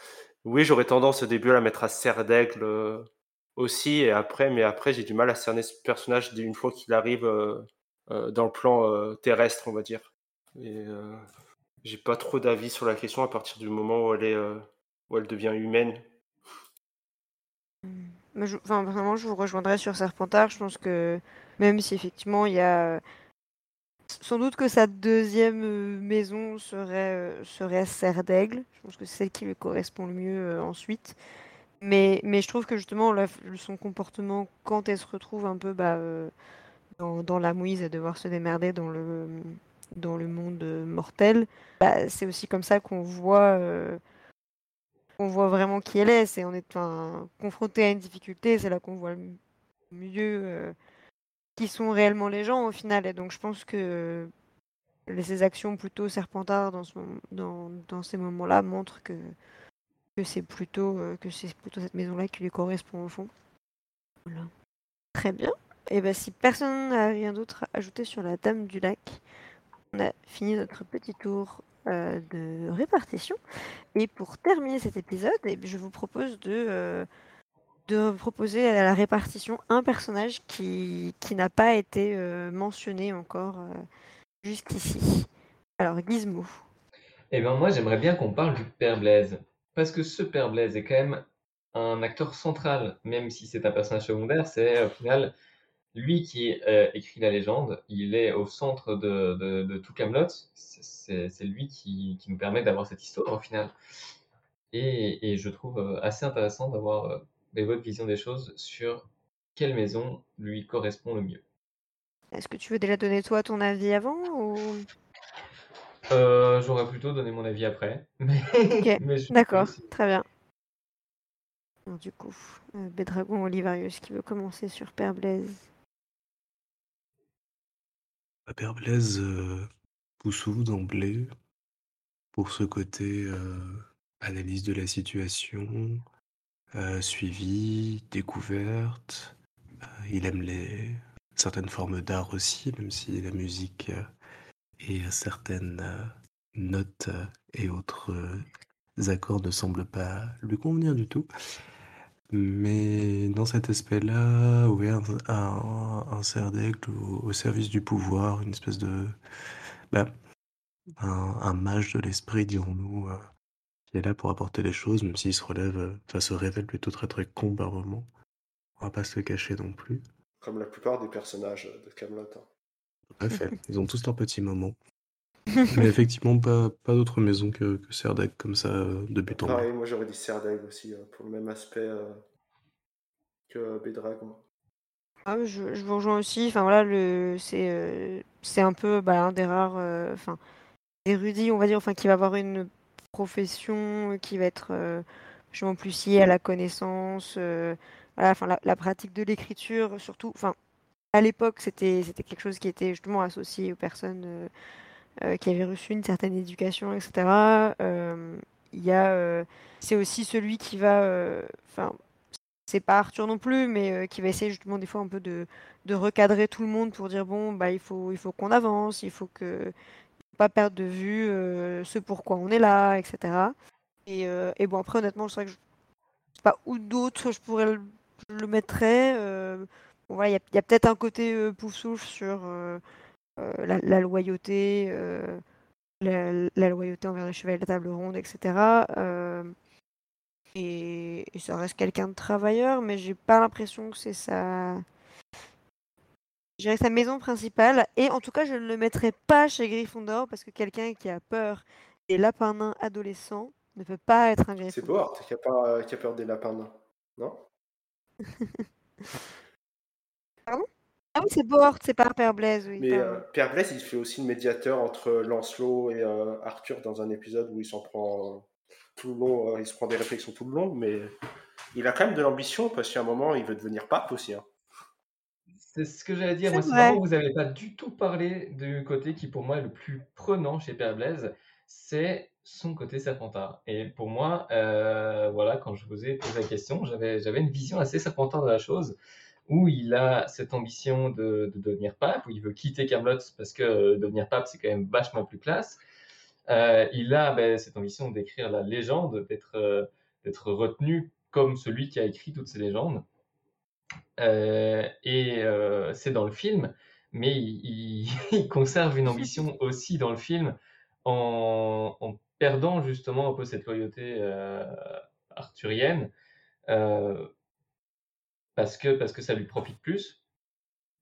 Oui, j'aurais tendance au début à la mettre à serre d'aigle euh, aussi, et après, mais après, j'ai du mal à cerner ce personnage une fois qu'il arrive euh, euh, dans le plan terrestre, on va dire. Et j'ai pas trop d'avis sur la question à partir du moment où elle est, où elle devient humaine. Enfin, vraiment, je vous rejoindrai sur Serpentard. Je pense que même si effectivement il y a sans doute que sa deuxième euh, maison serait, euh, serait Serre d'Aigle. Je pense que c'est celle qui lui correspond le mieux euh, ensuite. Mais, mais je trouve que justement, son comportement, quand elle se retrouve un peu bah, dans, la mouise et devoir se démerder dans le, dans le monde mortel, bah, c'est aussi comme ça qu'on voit, qu'on voit vraiment qui elle est. C'est en étant confronté à une difficulté, c'est là qu'on voit le mieux qui sont réellement les gens au final. Et donc je pense que ces actions plutôt serpentards dans, ce, dans, dans ces moments-là montrent que, que c'est plutôt, euh, que c'est plutôt cette maison-là qui lui correspond au fond. Très bien. Et ben si personne n'a rien d'autre à ajouter sur la Dame du Lac, on a fini notre petit tour euh, de répartition. Et pour terminer cet épisode, eh bien, je vous propose de, euh, de proposer à la répartition un personnage qui, qui n'a pas été euh, mentionné encore jusqu'ici. Alors, Gizmo. Eh ben moi, j'aimerais bien qu'on parle du Père Blaise. Parce que ce Père Blaise est quand même un acteur central, même si c'est un personnage secondaire, c'est au final lui qui euh, écrit la légende. Il est au centre de, de, de tout Camelot. C'est lui qui, qui nous permet d'avoir cette histoire au final. Et, et je trouve euh, assez intéressant d'avoir euh, votre vision des choses sur quelle maison lui correspond le mieux. Est-ce que tu veux déjà donner toi ton avis avant ou... Euh, J'aurais plutôt donné mon avis après. Mais, Ok, mais je- D'accord, très bien. Du coup, Bédragon Olivarius qui veut commencer sur Père Blaise. Père Blaise, euh, Poussou d'emblée, pour ce côté analyse de la situation, suivi, découverte. Il aime les certaines formes d'art aussi, même si la musique et certaines notes et autres accords ne semblent pas lui convenir du tout. Mais dans cet aspect-là, oui, un, un, un cerf-d'aigle au, au service du pouvoir, une espèce de... bah, un, un mage de l'esprit, dirons-nous, euh, qui est là pour apporter les choses, même s'il se relève, euh, se révèle plutôt très très con par moment. On va pas se le cacher non plus. Comme la plupart des personnages de Camelot. hein. Tout à fait. Ils ont tous leurs petits moments. Mais effectivement, pas, pas d'autre maison que, que Serdaigle comme ça, euh, de but en blanc. Pareil, moi j'aurais dit Serdaigle aussi, euh, pour le même aspect euh, que Bédragon. Ah, oui, je, je vous rejoins aussi. Enfin voilà, le c'est euh, c'est un peu bah, un des rares, euh, enfin érudits, on va dire, enfin qui va avoir une profession euh, qui va être euh, vachement plus liée à la connaissance, euh, voilà, enfin la, la pratique de l'écriture, surtout. Enfin à l'époque, c'était c'était quelque chose qui était justement associé aux personnes euh, qui avaient reçu une certaine éducation, etc. Euh, Il y a, euh, c'est aussi celui qui va, enfin c'est pas Arthur non plus, mais qui va essayer justement des fois un peu de, de recadrer tout le monde pour dire bon bah il faut il faut qu'on avance, il faut que pas perdre de vue ce pourquoi on est là, etc. Et, bon après honnêtement c'est vrai que je sais pas où d'autres je pourrais le, mettrais. bon, il y a, peut-être un côté pouf souffle sur la, la loyauté, euh, la, la loyauté envers les chevaliers de la table ronde, etc. Euh, et, et ça reste quelqu'un de travailleur, mais j'ai pas l'impression que c'est sa... Sa maison principale. Et en tout cas, je ne le mettrai pas chez Gryffondor parce que quelqu'un qui a peur des lapins nains adolescents ne peut pas être un C'est Gryffondor. Qui a, pas, euh, qui a peur des lapins nains, non? Ah oui, c'est Bohort, c'est pas Père Blaise, oui. Mais pardon. euh, Père Blaise, il fait aussi le médiateur entre Lancelot et euh, Arthur dans un épisode où il s'en prend euh, tout le long, euh, il se prend des réflexions tout le long, mais il a quand même de l'ambition parce qu'à un moment, il veut devenir pape aussi. hein. C'est ce que j'allais dire. C'est Moi, c'est marrant, vous n'avez pas du tout parlé du côté qui, pour moi, est le plus prenant chez Père Blaise, c'est son côté serpentard. Et pour moi, euh, voilà, quand je vous ai posé la question, j'avais, j'avais une vision assez serpentard de la chose, où il a cette ambition de, de devenir pape, où il veut quitter Camelot parce que euh, devenir pape, c'est quand même vachement plus classe. Euh, il a ben, cette ambition d'écrire la légende, d'être, euh, d'être retenu comme celui qui a écrit toutes ces légendes. Euh, et c'est dans le film, mais il, il- il conserve une ambition aussi dans le film en, en perdant justement un peu cette loyauté arthurienne euh, parce que, parce que ça lui profite plus.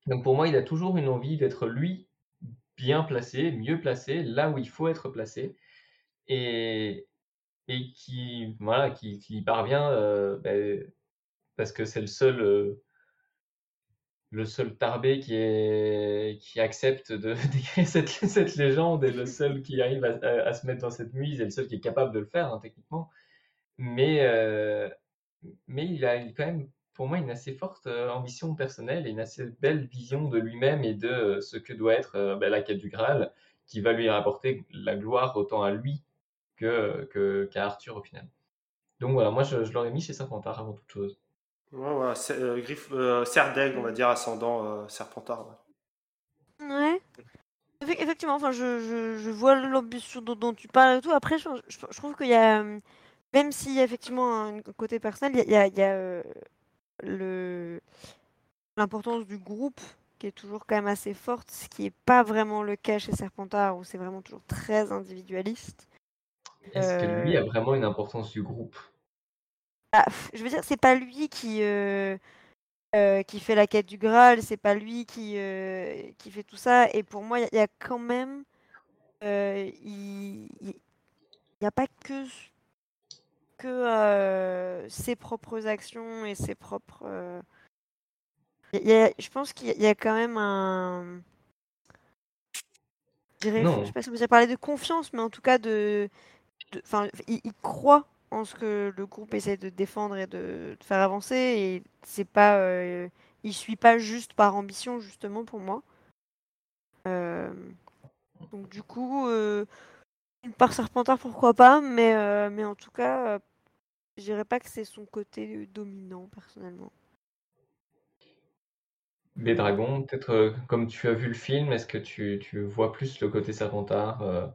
Donc pour moi, il a toujours une envie d'être lui bien placé, mieux placé, là où il faut être placé, et, et qui, voilà, qui, y parvient euh, ben, parce que c'est le seul. euh, le seul tarbé qui, est, qui accepte de d'écrire cette, cette légende est le seul qui arrive à, se mettre dans cette mise et le seul qui est capable de le faire, hein, techniquement. Mais, euh, mais il a quand même, pour moi, une assez forte euh, ambition personnelle et une assez belle vision de lui-même et de euh, ce que doit être euh, ben, la quête du Graal, qui va lui rapporter la gloire autant à lui que, que, qu'à Arthur au final. Donc voilà, moi je, je l'aurais mis chez Serpentard avant toute chose. Ouais, ouais, c'est- euh, griffe, euh, serre d'aigle, on va dire, ascendant euh, serpentard. ouais. Ouais. Effe- Effectivement, enfin, je, je, je vois l'ambition dont, dont tu parles et tout. Après, je, je- je trouve qu'il y a, même s'il y a effectivement un côté personnel, il y a, il y a- il y a, euh, le l'importance du groupe qui est toujours quand même assez forte, ce qui n'est pas vraiment le cas chez Serpentard, où c'est vraiment toujours très individualiste. Est-ce que lui Euh, a vraiment une importance du groupe? Ah, pff, je veux dire, c'est pas lui qui, euh, euh, qui fait la quête du Graal, c'est pas lui qui, euh, qui fait tout ça. Et pour moi, il y, y a quand même. euh, il n'y a pas que, que euh, ses propres actions et ses propres. euh, il y a- je pense qu'il y, a- quand même un. Je je sais pas si peut dire parler de confiance, mais en tout cas de. de- Enfin, il, il croit en ce que le groupe essaie de défendre et de, de faire avancer. Et c'est pas. euh, il suit pas juste par ambition, justement, pour moi. Euh, donc, du coup, euh, par Serpentard, pourquoi pas, mais, euh, mais en tout cas, euh, je dirais pas que c'est son côté euh, dominant, personnellement. Les dragons, peut-être euh, comme tu as vu le film, est-ce que tu, tu vois plus le côté Serpentard euh,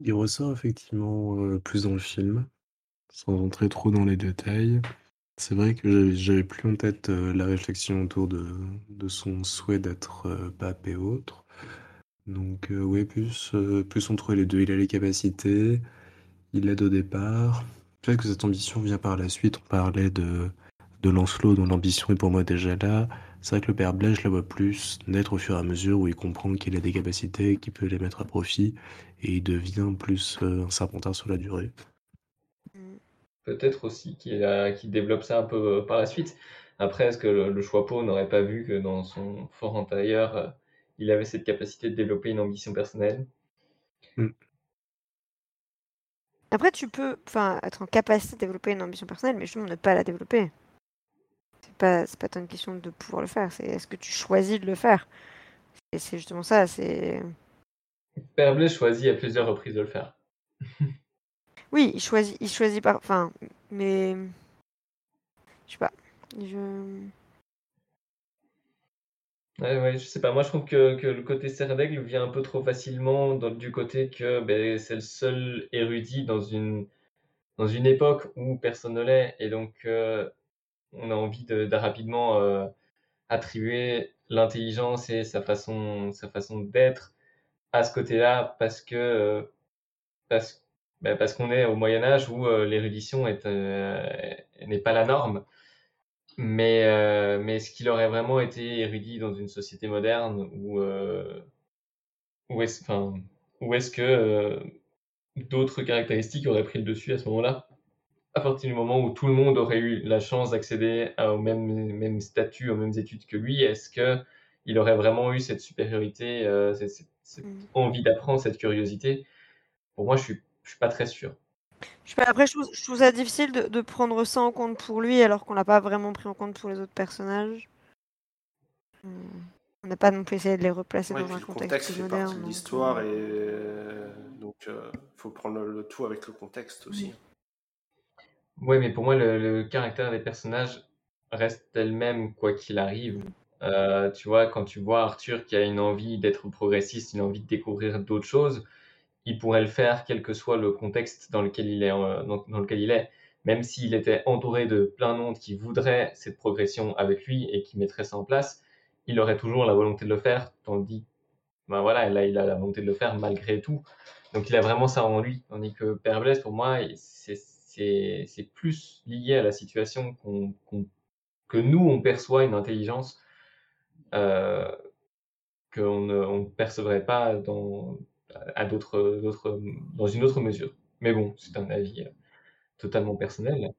Il ressort effectivement euh, plus dans le film, sans entrer trop dans les détails. C'est vrai que j'avais- plus en tête euh, la réflexion autour de, de son souhait d'être euh, pape et autres. Donc euh, ouais, plus, euh, plus on trouvait les deux. Il a les capacités, il l'aide au départ. Peut-être que cette ambition vient par la suite. On parlait de, Lancelot, dont l'ambition est pour moi déjà là. C'est vrai que le père Blaise, je la vois plus naître au fur et à mesure où il comprend qu'il a des capacités, qu'il peut les mettre à profit, et il devient plus euh, un serpentard sur la durée. Peut-être aussi qu'il développe ça un peu par la suite. Après, est-ce que le, le Choixpeau n'aurait pas vu que dans son fort intérieur, euh, il avait cette capacité de développer une ambition personnelle Après, tu peux enfin, être en capacité de développer une ambition personnelle, mais justement ne pas la développer. C'est pas, c'est pas tant une question de pouvoir le faire, c'est est-ce que tu choisis de le faire? Et c'est justement ça, c'est... Père Blaise choisit à plusieurs reprises de le faire. Oui, il choisit, il choisit par... Enfin, mais... Je sais pas. Je... Ouais, ouais, je sais pas, moi je trouve que, que le côté serre d'aigle vient un peu trop facilement du côté que ben, c'est le seul érudit dans une, dans une époque où personne ne l'est, et donc euh, on a envie de, de rapidement euh, attribuer l'intelligence et sa façon, sa façon d'être à ce côté-là parce que euh, parce, ben, parce qu'on est au Moyen Âge où l'érudition est, n'est pas la norme. Mais, euh, mais est-ce qu'il aurait vraiment été érudit dans une société moderne ou euh, ou est-ce enfin, est-ce que euh, d'autres caractéristiques auraient pris le dessus à ce moment-là? À partir du moment où tout le monde aurait eu la chance d'accéder au même, même statut, aux mêmes études que lui, est-ce que il aurait vraiment eu cette supériorité, euh, cette, cette- cette Mm. envie d'apprendre, cette curiosité? Pour moi, je suis, je suis pas très sûr. Je sais pas, après, je trouve, je trouve ça difficile de, de prendre ça en compte pour lui, alors qu'on l'a pas vraiment pris en compte pour les autres personnages. Hmm. On n'a pas non plus essayé de les replacer Ouais, dans un le contexte contexte fait moderne. partie de l'histoire euh, et euh, donc il faut prendre le, le tout avec le contexte aussi. Ouais, mais pour moi, le, le caractère des personnages reste tel-même, quoi qu'il arrive. Euh, tu vois, quand tu vois Arthur qui a une envie d'être progressiste, une envie de découvrir d'autres choses, il pourrait le faire quel que soit le contexte dans lequel il est, euh, dans, lequel il est. Même s'il était entouré de plein de monde qui voudrait cette progression avec lui et qui mettrait ça en place, il aurait toujours la volonté de le faire, tandis ben voilà, là, il a la volonté de le faire malgré tout. Donc, il a vraiment ça en lui. Tandis que Père Blaise, pour moi, c'est plus lié à la situation qu'on qu'on- que nous, on perçoit une intelligence euh, qu'on ne on percevrait pas dans, à d'autres, d'autres- dans une autre mesure. Mais bon, c'est un avis euh, totalement personnel.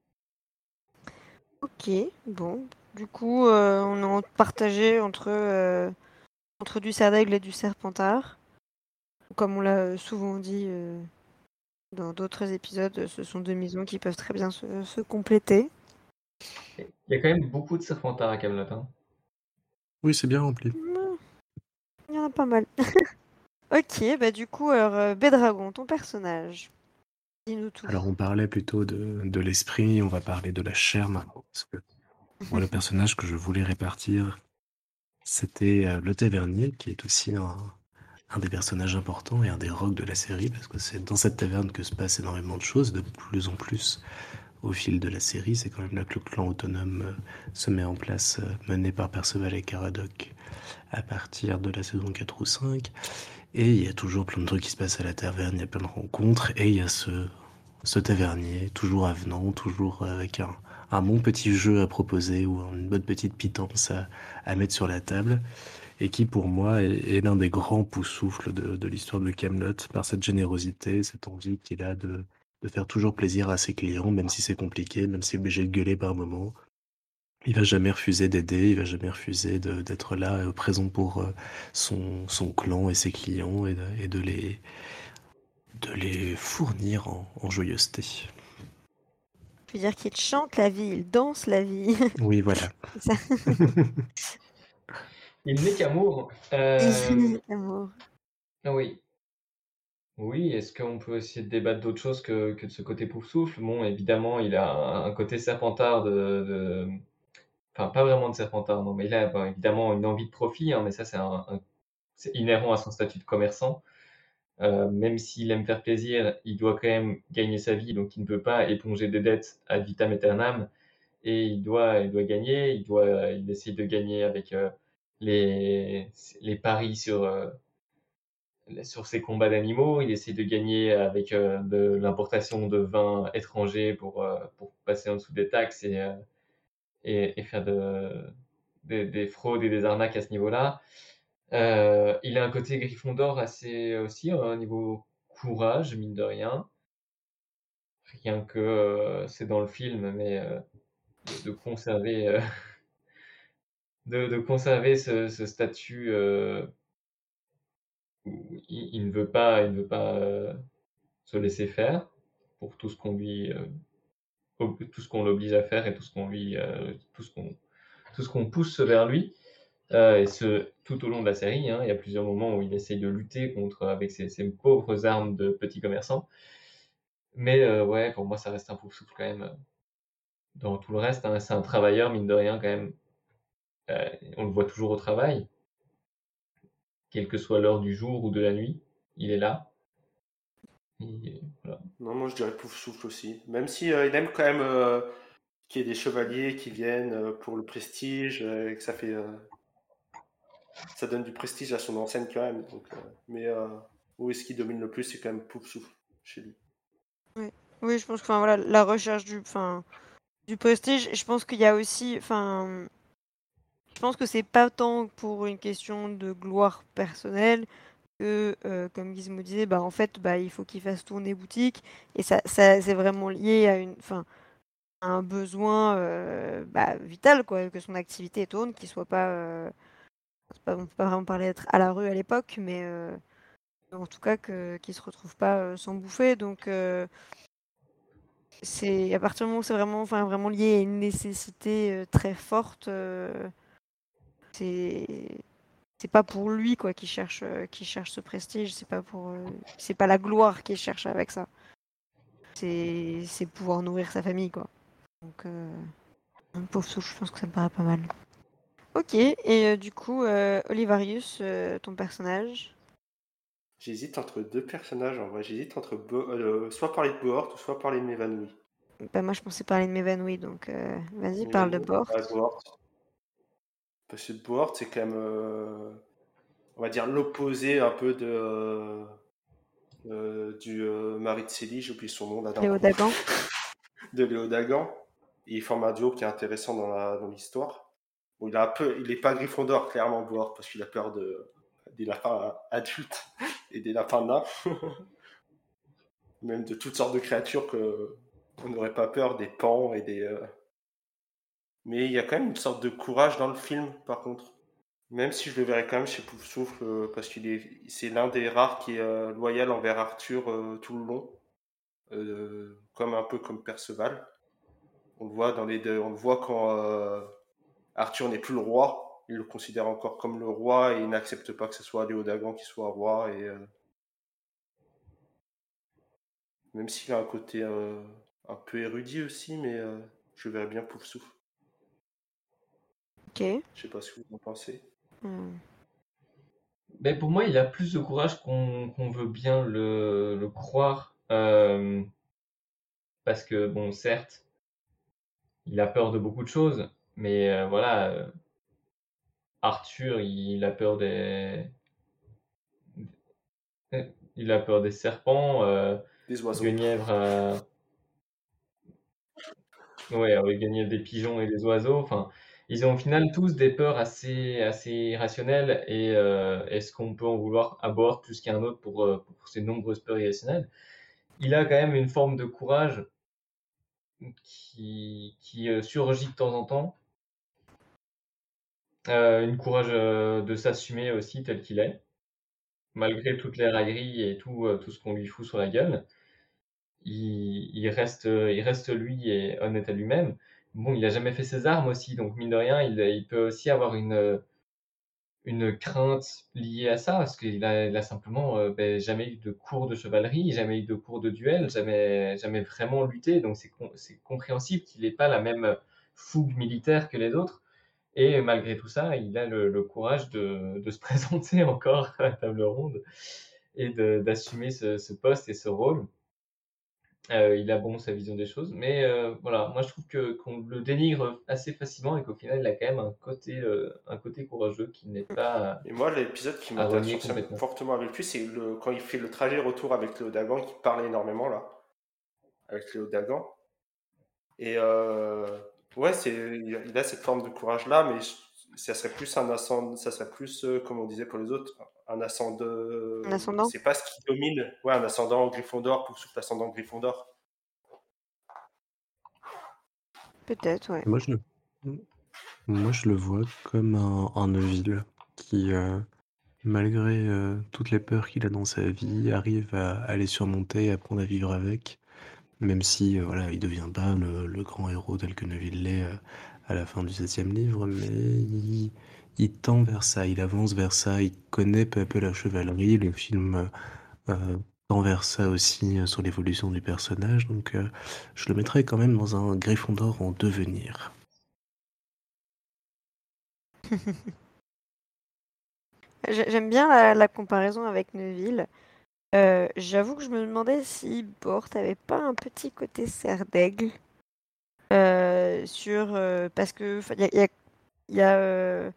Ok, bon. Du coup, euh, on a partagé entre, euh, entre du cerf d'aigle et du serpentard. Comme on l'a souvent dit euh, dans d'autres épisodes, ce sont deux maisons qui peuvent très bien se, se compléter. Il y a quand même beaucoup de serpentards à Camelot. Hein. Oui, c'est bien rempli. Il y en a pas mal. ok, bah du coup, alors, euh, Bédragon, ton personnage. Dis-nous tout. Alors on parlait plutôt de, de l'esprit, on va parler de la chair maintenant. Parce que Moi, le personnage que je voulais répartir, c'était euh, le tavernier, qui est aussi un, un des personnages importants et un des rocs de la série, parce que c'est dans cette taverne que se passent énormément de choses, de plus en plus au fil de la série. C'est quand même là que le clan autonome euh, se met en place, mené par Perceval et Caradoc, à partir de la saison 4 ou 5. Et il y a toujours plein de trucs qui se passent à la taverne, il y a plein de rencontres, et il y a ce, tavernier, toujours avenant, toujours avec un, un bon petit jeu à proposer ou une bonne petite pitance à, mettre sur la table et qui pour moi est, l'un des grands poussoufles de, l'histoire de Camelot par cette générosité, cette envie qu'il a de, faire toujours plaisir à ses clients, même si c'est compliqué, même s'il est obligé de gueuler par moments. Il va jamais refuser d'aider, il va jamais refuser de- d'être là, euh, présent pour euh, son, son clan et ses clients et de, et de les, de les fournir en, en joyeuseté. Je veux dire qu'il chante la vie, il danse la vie. Oui, voilà. C'est ça. Il n'est qu'amour. Euh, Amour. ah oui. Oui, est-ce qu'on peut essayer de débattre d'autre chose que, que de ce côté pouf-souffle? Bon, évidemment, il a un, un côté serpentard de, de- Pas vraiment de serpentard, non, mais il a bon, évidemment une envie de profit, hein, mais ça, c'est un, inhérent à son statut de commerçant. Euh, même s'il aime faire plaisir, il doit quand même gagner sa vie, donc il ne peut pas éponger des dettes ad vitam aeternam. Et il doit, il doit gagner, il doit, il essaie de gagner avec euh, les, les paris sur, euh, sur ses combats d'animaux, il essaie de gagner avec de l'importation de vins étrangers pour, pour passer en dessous des taxes et, et, et faire de, des- des fraudes et des arnaques à ce niveau-là. Euh, il a un côté Gryffondor assez aussi au niveau courage, mine de rien. Rien que euh, c'est dans le film, mais euh, de, de conserver, euh, de, de conserver ce, ce statut euh, où il, il ne veut pas, il ne veut pas euh, se laisser faire pour tout ce qu'on lui, tout ce qu'on l'oblige à faire et tout ce qu'on lui, euh, tout ce qu'on, tout ce qu'on pousse vers lui. Euh, tout au long de la série, hein, il y a plusieurs moments où il essaye de lutter contre avec ses, pauvres armes de petit commerçant. Mais euh, ouais, pour moi, ça reste un pouf souffle quand même. Dans tout le reste, hein, c'est un travailleur, mine de rien, quand même. On le voit toujours au travail, quelle que soit l'heure du jour ou de la nuit, il est là. Et voilà. Non, moi je dirais pouf souffle aussi. Même si euh, il aime quand même euh, qu'il y ait des chevaliers qui viennent euh, pour le prestige euh, et que ça fait euh, ça donne du prestige à son enseigne quand même. Donc, euh, mais euh, où est-ce qu'il domine le plus, c'est quand même pouf souffle chez lui. Oui, je pense que voilà, la recherche du, enfin, du prestige, je pense qu'il y a aussi. Enfin, je pense que c'est pas tant pour une question de gloire personnelle que, euh, comme Gizmo disait, bah, en fait, bah, il faut qu'il fasse tourner boutique. Et ça, c'est vraiment lié à, un besoin euh, bah, vital, quoi, que son activité tourne, qu'il soit pas. euh, on peut pas vraiment parler d'être à la rue à l'époque, mais euh, en tout cas que, qu'il se retrouve pas sans bouffer. Donc. à partir du moment où c'est vraiment, enfin, vraiment lié à une nécessité très forte, c'est c'est pas pour lui quoi qui cherche euh, qui cherche ce prestige, c'est pas pour euh, c'est pas la gloire qu'il cherche avec ça. C'est c'est pouvoir nourrir sa famille quoi. Donc euh, un pauvre souche, je pense que ça me paraît pas mal. Ok, et euh, du coup, euh, Olivarius, ton personnage? J'hésite entre deux personnages en vrai. J'hésite entre Bo- euh, soit parler de Bohort ou soit parler de Mévanouis. Bah, moi, je pensais parler de m'évanouir, donc euh, vas-y, parle de Bohort. Parce que Bohort, c'est quand même, euh, on va dire, l'opposé un peu de, euh, euh, du mari de Célie, j'ai oublié son nom là. Léo. Dagan. de Léo Dagan. Et il forme un duo qui est intéressant dans l'histoire. Bon, il, a un peu, il est pas Gryffondor, clairement, Bohort, parce qu'il a peur de, des lapins adultes et des lapins nains. Même de toutes sortes de créatures que on n'aurait pas peur, des pans et des. euh, Mais il y a quand même une sorte de courage dans le film, par contre. Même si je le verrais quand même chez Poufsouffle, euh, parce qu'il est, c'est l'un des rares qui est euh, loyal envers Arthur euh, tout le long, comme un peu comme Perceval. On le voit dans les deux, on le voit quand Arthur n'est plus le roi, il le considère encore comme le roi et il n'accepte pas que ce soit Léodagan qui soit roi et même s'il a un côté un peu érudit aussi, mais je verrais bien Poufsouffle. Ok. Je sais pas ce que vous en pensez. Hmm. Mais pour moi, il a plus de courage qu'on veut bien le, le croire. Euh, parce que, bon, certes, il a peur de beaucoup de choses, mais euh, voilà, euh, Arthur, il a peur des, il a peur des serpents, euh, Des oiseaux. Guenièvre, euh, ouais, avec Guenièvre des pigeons et des oiseaux. Enfin, ils ont au final tous des peurs assez, assez irrationnelles. Et euh, est-ce qu'on peut en vouloir à bord plus qu'un autre pour, euh, pour ces nombreuses peurs irrationnelles? Il a quand même une forme de courage qui, qui euh, surgit de temps en temps. Une courage de s'assumer aussi tel qu'il est, malgré toutes les railleries et tout, tout ce qu'on lui fout sur la gueule. Il, il reste, il reste lui et honnête à lui-même. Bon, il a jamais fait ses armes aussi, donc mine de rien, il, peut aussi avoir une, une crainte liée à ça, parce qu'il a, il a simplement euh, ben, jamais eu de cours de chevalerie, jamais eu de cours de duel, jamais, jamais vraiment lutté, donc c'est c'est compréhensible qu'il n'ait pas la même fougue militaire que les autres. Et malgré tout ça, il a le, le courage de, de se présenter encore à la table ronde et de- d'assumer ce, ce poste et ce rôle. Euh, il a bon sa vision des choses, mais euh, voilà, moi je trouve que qu'on le dénigre assez facilement et qu'au final il a quand même un côté, euh, un côté courageux qui n'est pas. Et moi, l'épisode qui complètement. fortement avec lui, c'est le... quand il fait le trajet retour avec Léo Dagan, qui parle énormément là, avec Léo Dagan. Et ouais, c'est il a- il a cette forme de courage là, mais je- ça serait plus un ascendant, ça serait plus, euh, comme on disait pour les autres, un ascendant. Un ascendant C'est pas ce qui domine. Ouais, un ascendant Gryffondor pour sur l'ascendant Gryffondor. Peut-être, ouais. Moi, je le, moi, je le vois comme un, un Neville qui, euh, malgré euh, toutes les peurs qu'il a dans sa vie, arrive à, à les surmonter et apprendre à vivre avec, même si euh, voilà, il devient pas le, le grand héros tel que Neville l'est euh, à la fin du septième livre, mais il, tend vers ça, il avance vers ça, il connaît peu à peu la chevalerie, le film euh, tend vers ça aussi euh, sur l'évolution du personnage, donc euh, je le mettrais quand même dans un Gryffondor en devenir. J'ai- J'aime bien la, la comparaison avec Neuville. J'avoue que je me demandais si Bort avait pas un petit côté serre d'aigle. Euh, sur euh, parce que il y a, euh,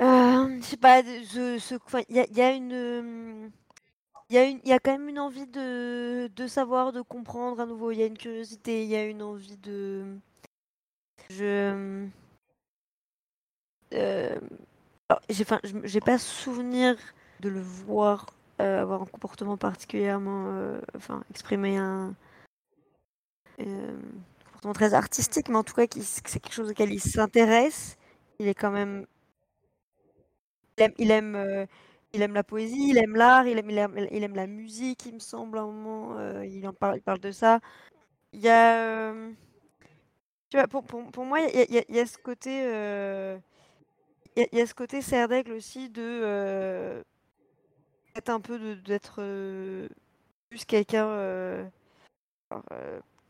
je sais pas il y y a une il y a quand même une envie de, de savoir de comprendre à nouveau. Il y a une curiosité il y a une envie de je euh, j'ai pas souvenir de le voir avoir un comportement particulièrement enfin exprimer un très artistique, mais en tout cas, qui- c'est quelque chose auquel il s'intéresse. Il est quand même. Il aime, il aime, euh, la poésie, il aime l'art, il aime, il aime, la musique, il me semble, à un moment. euh, il en parle, il parle de ça. Il y a. euh, tu vois, pour, pour, pour moi, il y a, il y a- ce côté. il y a, ce côté serre d'aigle aussi de. peut-être un peu d'être plus quelqu'un.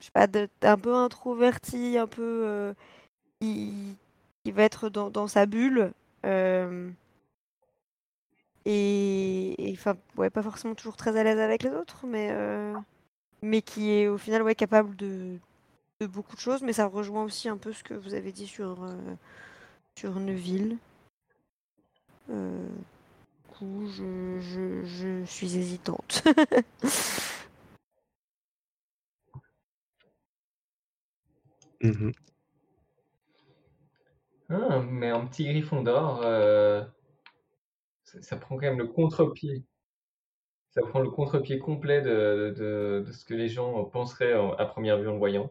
Je sais pas, un peu introverti, un peu. euh, qui, va être dans, sa bulle. euh, et enfin, ouais, pas forcément toujours très à l'aise avec les autres, mais, euh, mais qui est au final ouais, capable de, beaucoup de choses. Mais ça rejoint aussi un peu ce que vous avez dit sur, sur Neuville. Du coup, je, je suis hésitante. Mhm. Ah, mais un petit Gryffondor, euh, ça, ça prend quand même le contre-pied. Ça prend le contre-pied complet de, de, de ce que les gens penseraient en- à première vue en le voyant.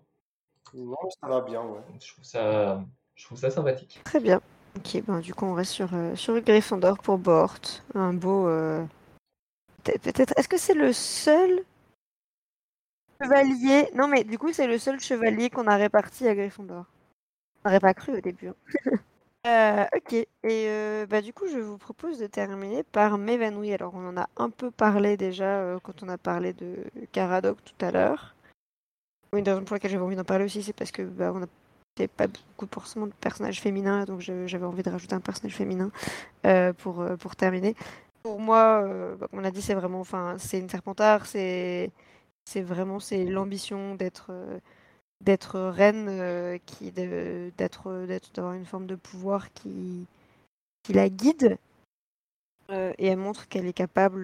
Non, ça va bien, ouais. Je trouve ça, je trouve ça sympathique. Très bien. Ok, ben du coup on reste sur, euh, sur le Gryffondor pour Bort. Un beau... euh, peut- Peut-être... Est-ce que c'est le seul chevalier... Non mais du coup c'est le seul chevalier qu'on a réparti à Gryffondor. On n'aurait pas cru au début. hein. Euh, ok, et euh, bah, du coup je vous propose de terminer par m'évanouir. Alors on en a un peu parlé déjà euh, quand on a parlé de Caradoc tout à l'heure. Une des raisons pour laquelle j'avais envie d'en parler aussi, c'est parce que bah, on a pas beaucoup forcément de personnages féminins, donc j'avais envie de rajouter un personnage féminin pour, pour terminer. Pour moi, bah, comme on a dit, c'est vraiment, enfin, c'est une serpentard, c'est c'est vraiment c'est l'ambition d'être d'être reine, qui d'être d'être d'avoir une forme de pouvoir qui qui la guide. et elle montre qu'elle est capable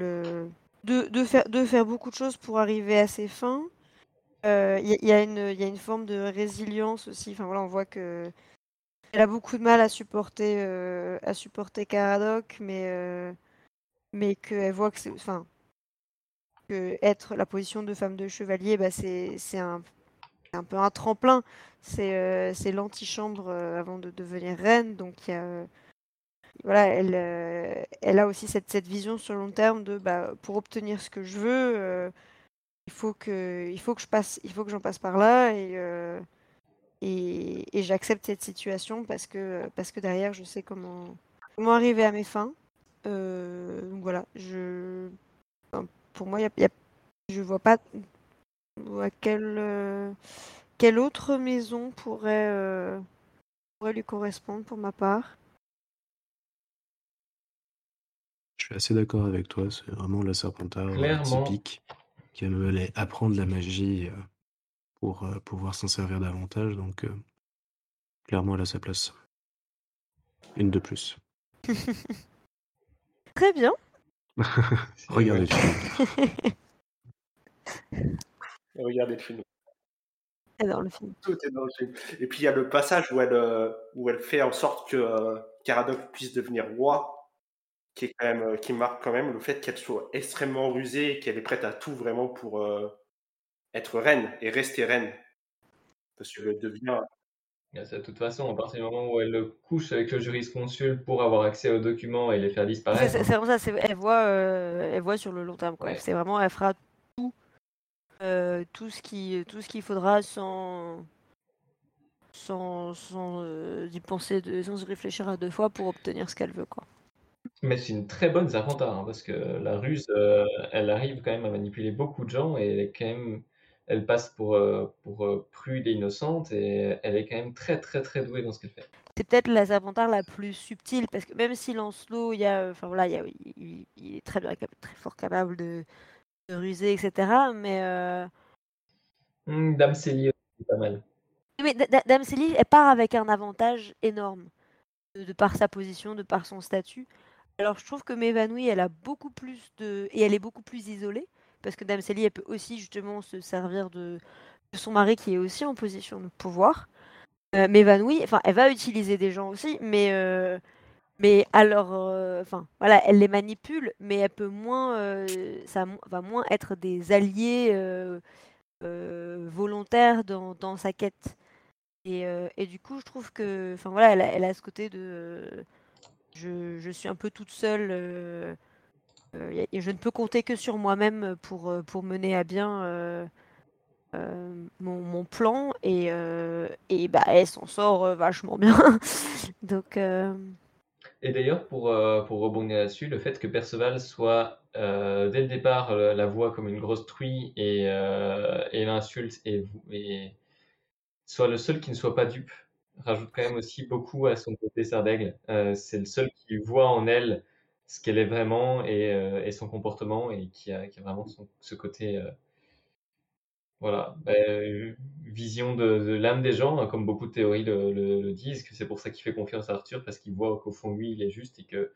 de, de, faire, de faire beaucoup de choses pour arriver à ses fins. Il y, y, a une forme de résilience aussi. Enfin voilà, on voit que elle a beaucoup de mal à supporter à supporter Caradoc, mais mais qu'elle voit que c'est enfin être la position de femme de chevalier, bah, c'est un un peu un tremplin. C'est c'est l'antichambre avant de devenir reine, donc voilà, elle, elle a aussi cette, cette vision sur le long terme de bah, pour obtenir ce que je veux, il faut que il faut que je passe, il faut que j'en passe par là et et, et j'accepte cette situation parce que parce que derrière je sais comment comment arriver à mes fins. donc voilà, je pour moi, y a, y a, je vois pas à quelle, quelle autre maison pourrait, pourrait lui correspondre pour ma part. Je suis assez d'accord avec toi, c'est vraiment la Serpentard typique qui allait apprendre la magie pour pouvoir s'en servir davantage, donc clairement elle a sa place. Une de plus. Très bien. Regardez le film. Regardez le film. Dans le film. Tout est dans le film. Et puis il y a le passage où elle, euh, où elle fait en sorte que euh, Caradoc puisse devenir roi, qui, est quand même, euh, qui marque quand même le fait qu'elle soit extrêmement rusée et qu'elle est prête à tout vraiment pour être reine et rester reine. Parce qu'elle devient de toute façon, à partir du moment où elle le couche avec le jurisconsulte pour avoir accès aux documents et les faire disparaître. C'est vraiment ça, elle voit, euh, elle voit sur le long terme. C'est vraiment, elle fera tout, euh, tout ce qui, tout ce qu'il faudra sans, sans, sans euh, y penser, de, sans y réfléchir à deux fois pour obtenir ce qu'elle veut, quoi. Mais c'est une très bonne Zapanta, hein, parce que la ruse, elle arrive quand même à manipuler beaucoup de gens et elle est quand même elle passe pour, euh, pour euh, prude et innocente et elle est quand même très très très douée dans ce qu'elle fait. C'est peut-être la Serpentard la plus subtile parce que même si Lancelot, il, y a, enfin, voilà, il, est très, très fort capable de, ruser, etc. Mais. Euh... Mmh, Dame Célie, c'est pas mal. Mais Dame Célie, elle part avec un avantage énorme de, par sa position, de par son statut. Alors je trouve que Mévanouie, elle a beaucoup plus de. et elle est beaucoup plus isolée parce que Dame Célie, elle peut aussi justement se servir de, son mari qui est aussi en position de pouvoir. Euh, mais Vanouille, enfin, elle va utiliser des gens aussi, mais, euh, mais alors, euh, enfin, voilà, elle les manipule, mais elle peut moins, ça va moins être des alliés volontaires dans, dans, sa quête. Et, et, du coup, je trouve que, enfin voilà, elle elle a ce côté de, je, je, suis un peu toute seule euh, je ne peux compter que sur moi-même pour, euh, pour mener à bien euh, mon, plan et, et bah, elle s'en sort vachement bien. Donc, Et d'ailleurs, pour, pour rebondir là-dessus, le fait que Perceval soit dès le départ la voix comme une grosse truie et, et l'insulte et, et, soit le seul qui ne soit pas dupe rajoute quand même aussi beaucoup à son côté sardaigle. c'est le seul qui voit en elle ce qu'elle est vraiment et, euh, et, son comportement et qui a, qui a vraiment son, ce côté euh, voilà. Bah, vision de, de l'âme des gens hein, comme beaucoup de théories le, le, disent que c'est pour ça qu'il fait confiance à Arthur parce qu'il voit qu'au fond lui il est juste et que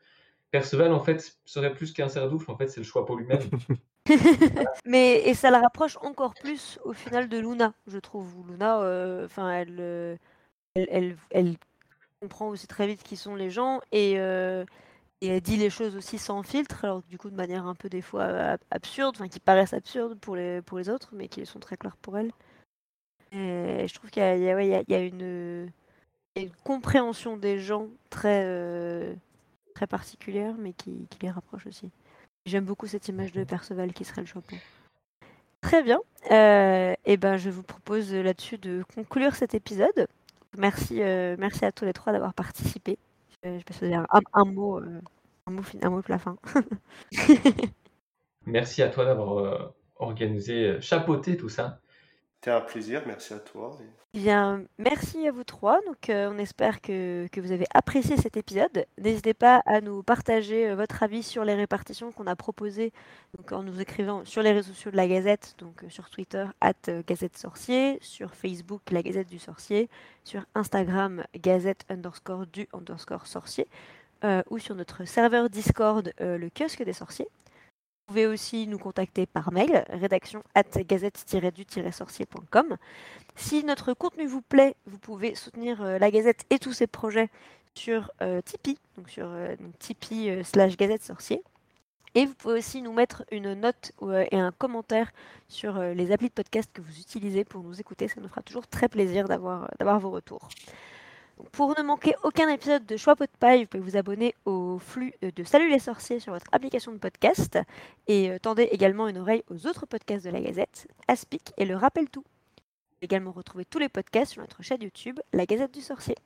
Perceval en fait serait plus qu'un cerdoufle en fait c'est le choix pour lui-même. Mais et ça la rapproche encore plus au final de Luna je trouve Luna euh, enfin elle, elle, elle, elle comprend aussi très vite qui sont les gens et elle dit les choses aussi sans filtre, alors du coup de manière un peu des fois absurde, enfin qui paraissent absurdes pour les, pour les autres, mais qui sont très claires pour elle. Et je trouve qu'il y, a une, compréhension des gens très, euh, très particulière, mais qui, les rapproche aussi. J'aime beaucoup cette image de Perceval qui serait le chapeau. Très bien. Euh, et ben, je vous propose là-dessus de conclure cet épisode. Merci, euh, merci à tous les trois d'avoir participé. Je vais un, un, mot, un, mot, un mot pour la fin. Merci à toi d'avoir euh, organisé, chapeauté tout ça. C'était un plaisir, merci à toi. Eh bien, merci à vous trois. Donc, euh, on espère que, que vous avez apprécié cet épisode. N'hésitez pas à nous partager euh, votre avis sur les répartitions qu'on a proposées donc, en nous écrivant sur les réseaux sociaux de la Gazette, donc euh, sur Twitter, at Gazette Sorcier, sur Facebook, la Gazette du Sorcier, sur Instagram, Gazette underscore du underscore sorcier, ou sur notre serveur Discord, le kiosque des sorciers. Vous pouvez aussi nous contacter par mail, rédaction at gazette-du-sorcier.com. Si notre contenu vous plaît, vous pouvez soutenir euh, la Gazette et tous ses projets sur euh, Tipeee, donc sur euh, Tipeee slash Gazette Sorcier. Et vous pouvez aussi nous mettre une note et un commentaire sur les applis de podcast que vous utilisez pour nous écouter. Ça nous fera toujours très plaisir d'avoir vos retours. Pour ne manquer aucun épisode de Choix Pot de Paille, vous pouvez vous abonner au flux euh, de Salut les sorciers sur votre application de podcast et euh, tendez également une oreille aux autres podcasts de la Gazette, Aspic et le Rappel Tout. Vous pouvez également retrouver tous les podcasts sur notre chaîne YouTube, La Gazette du Sorcier.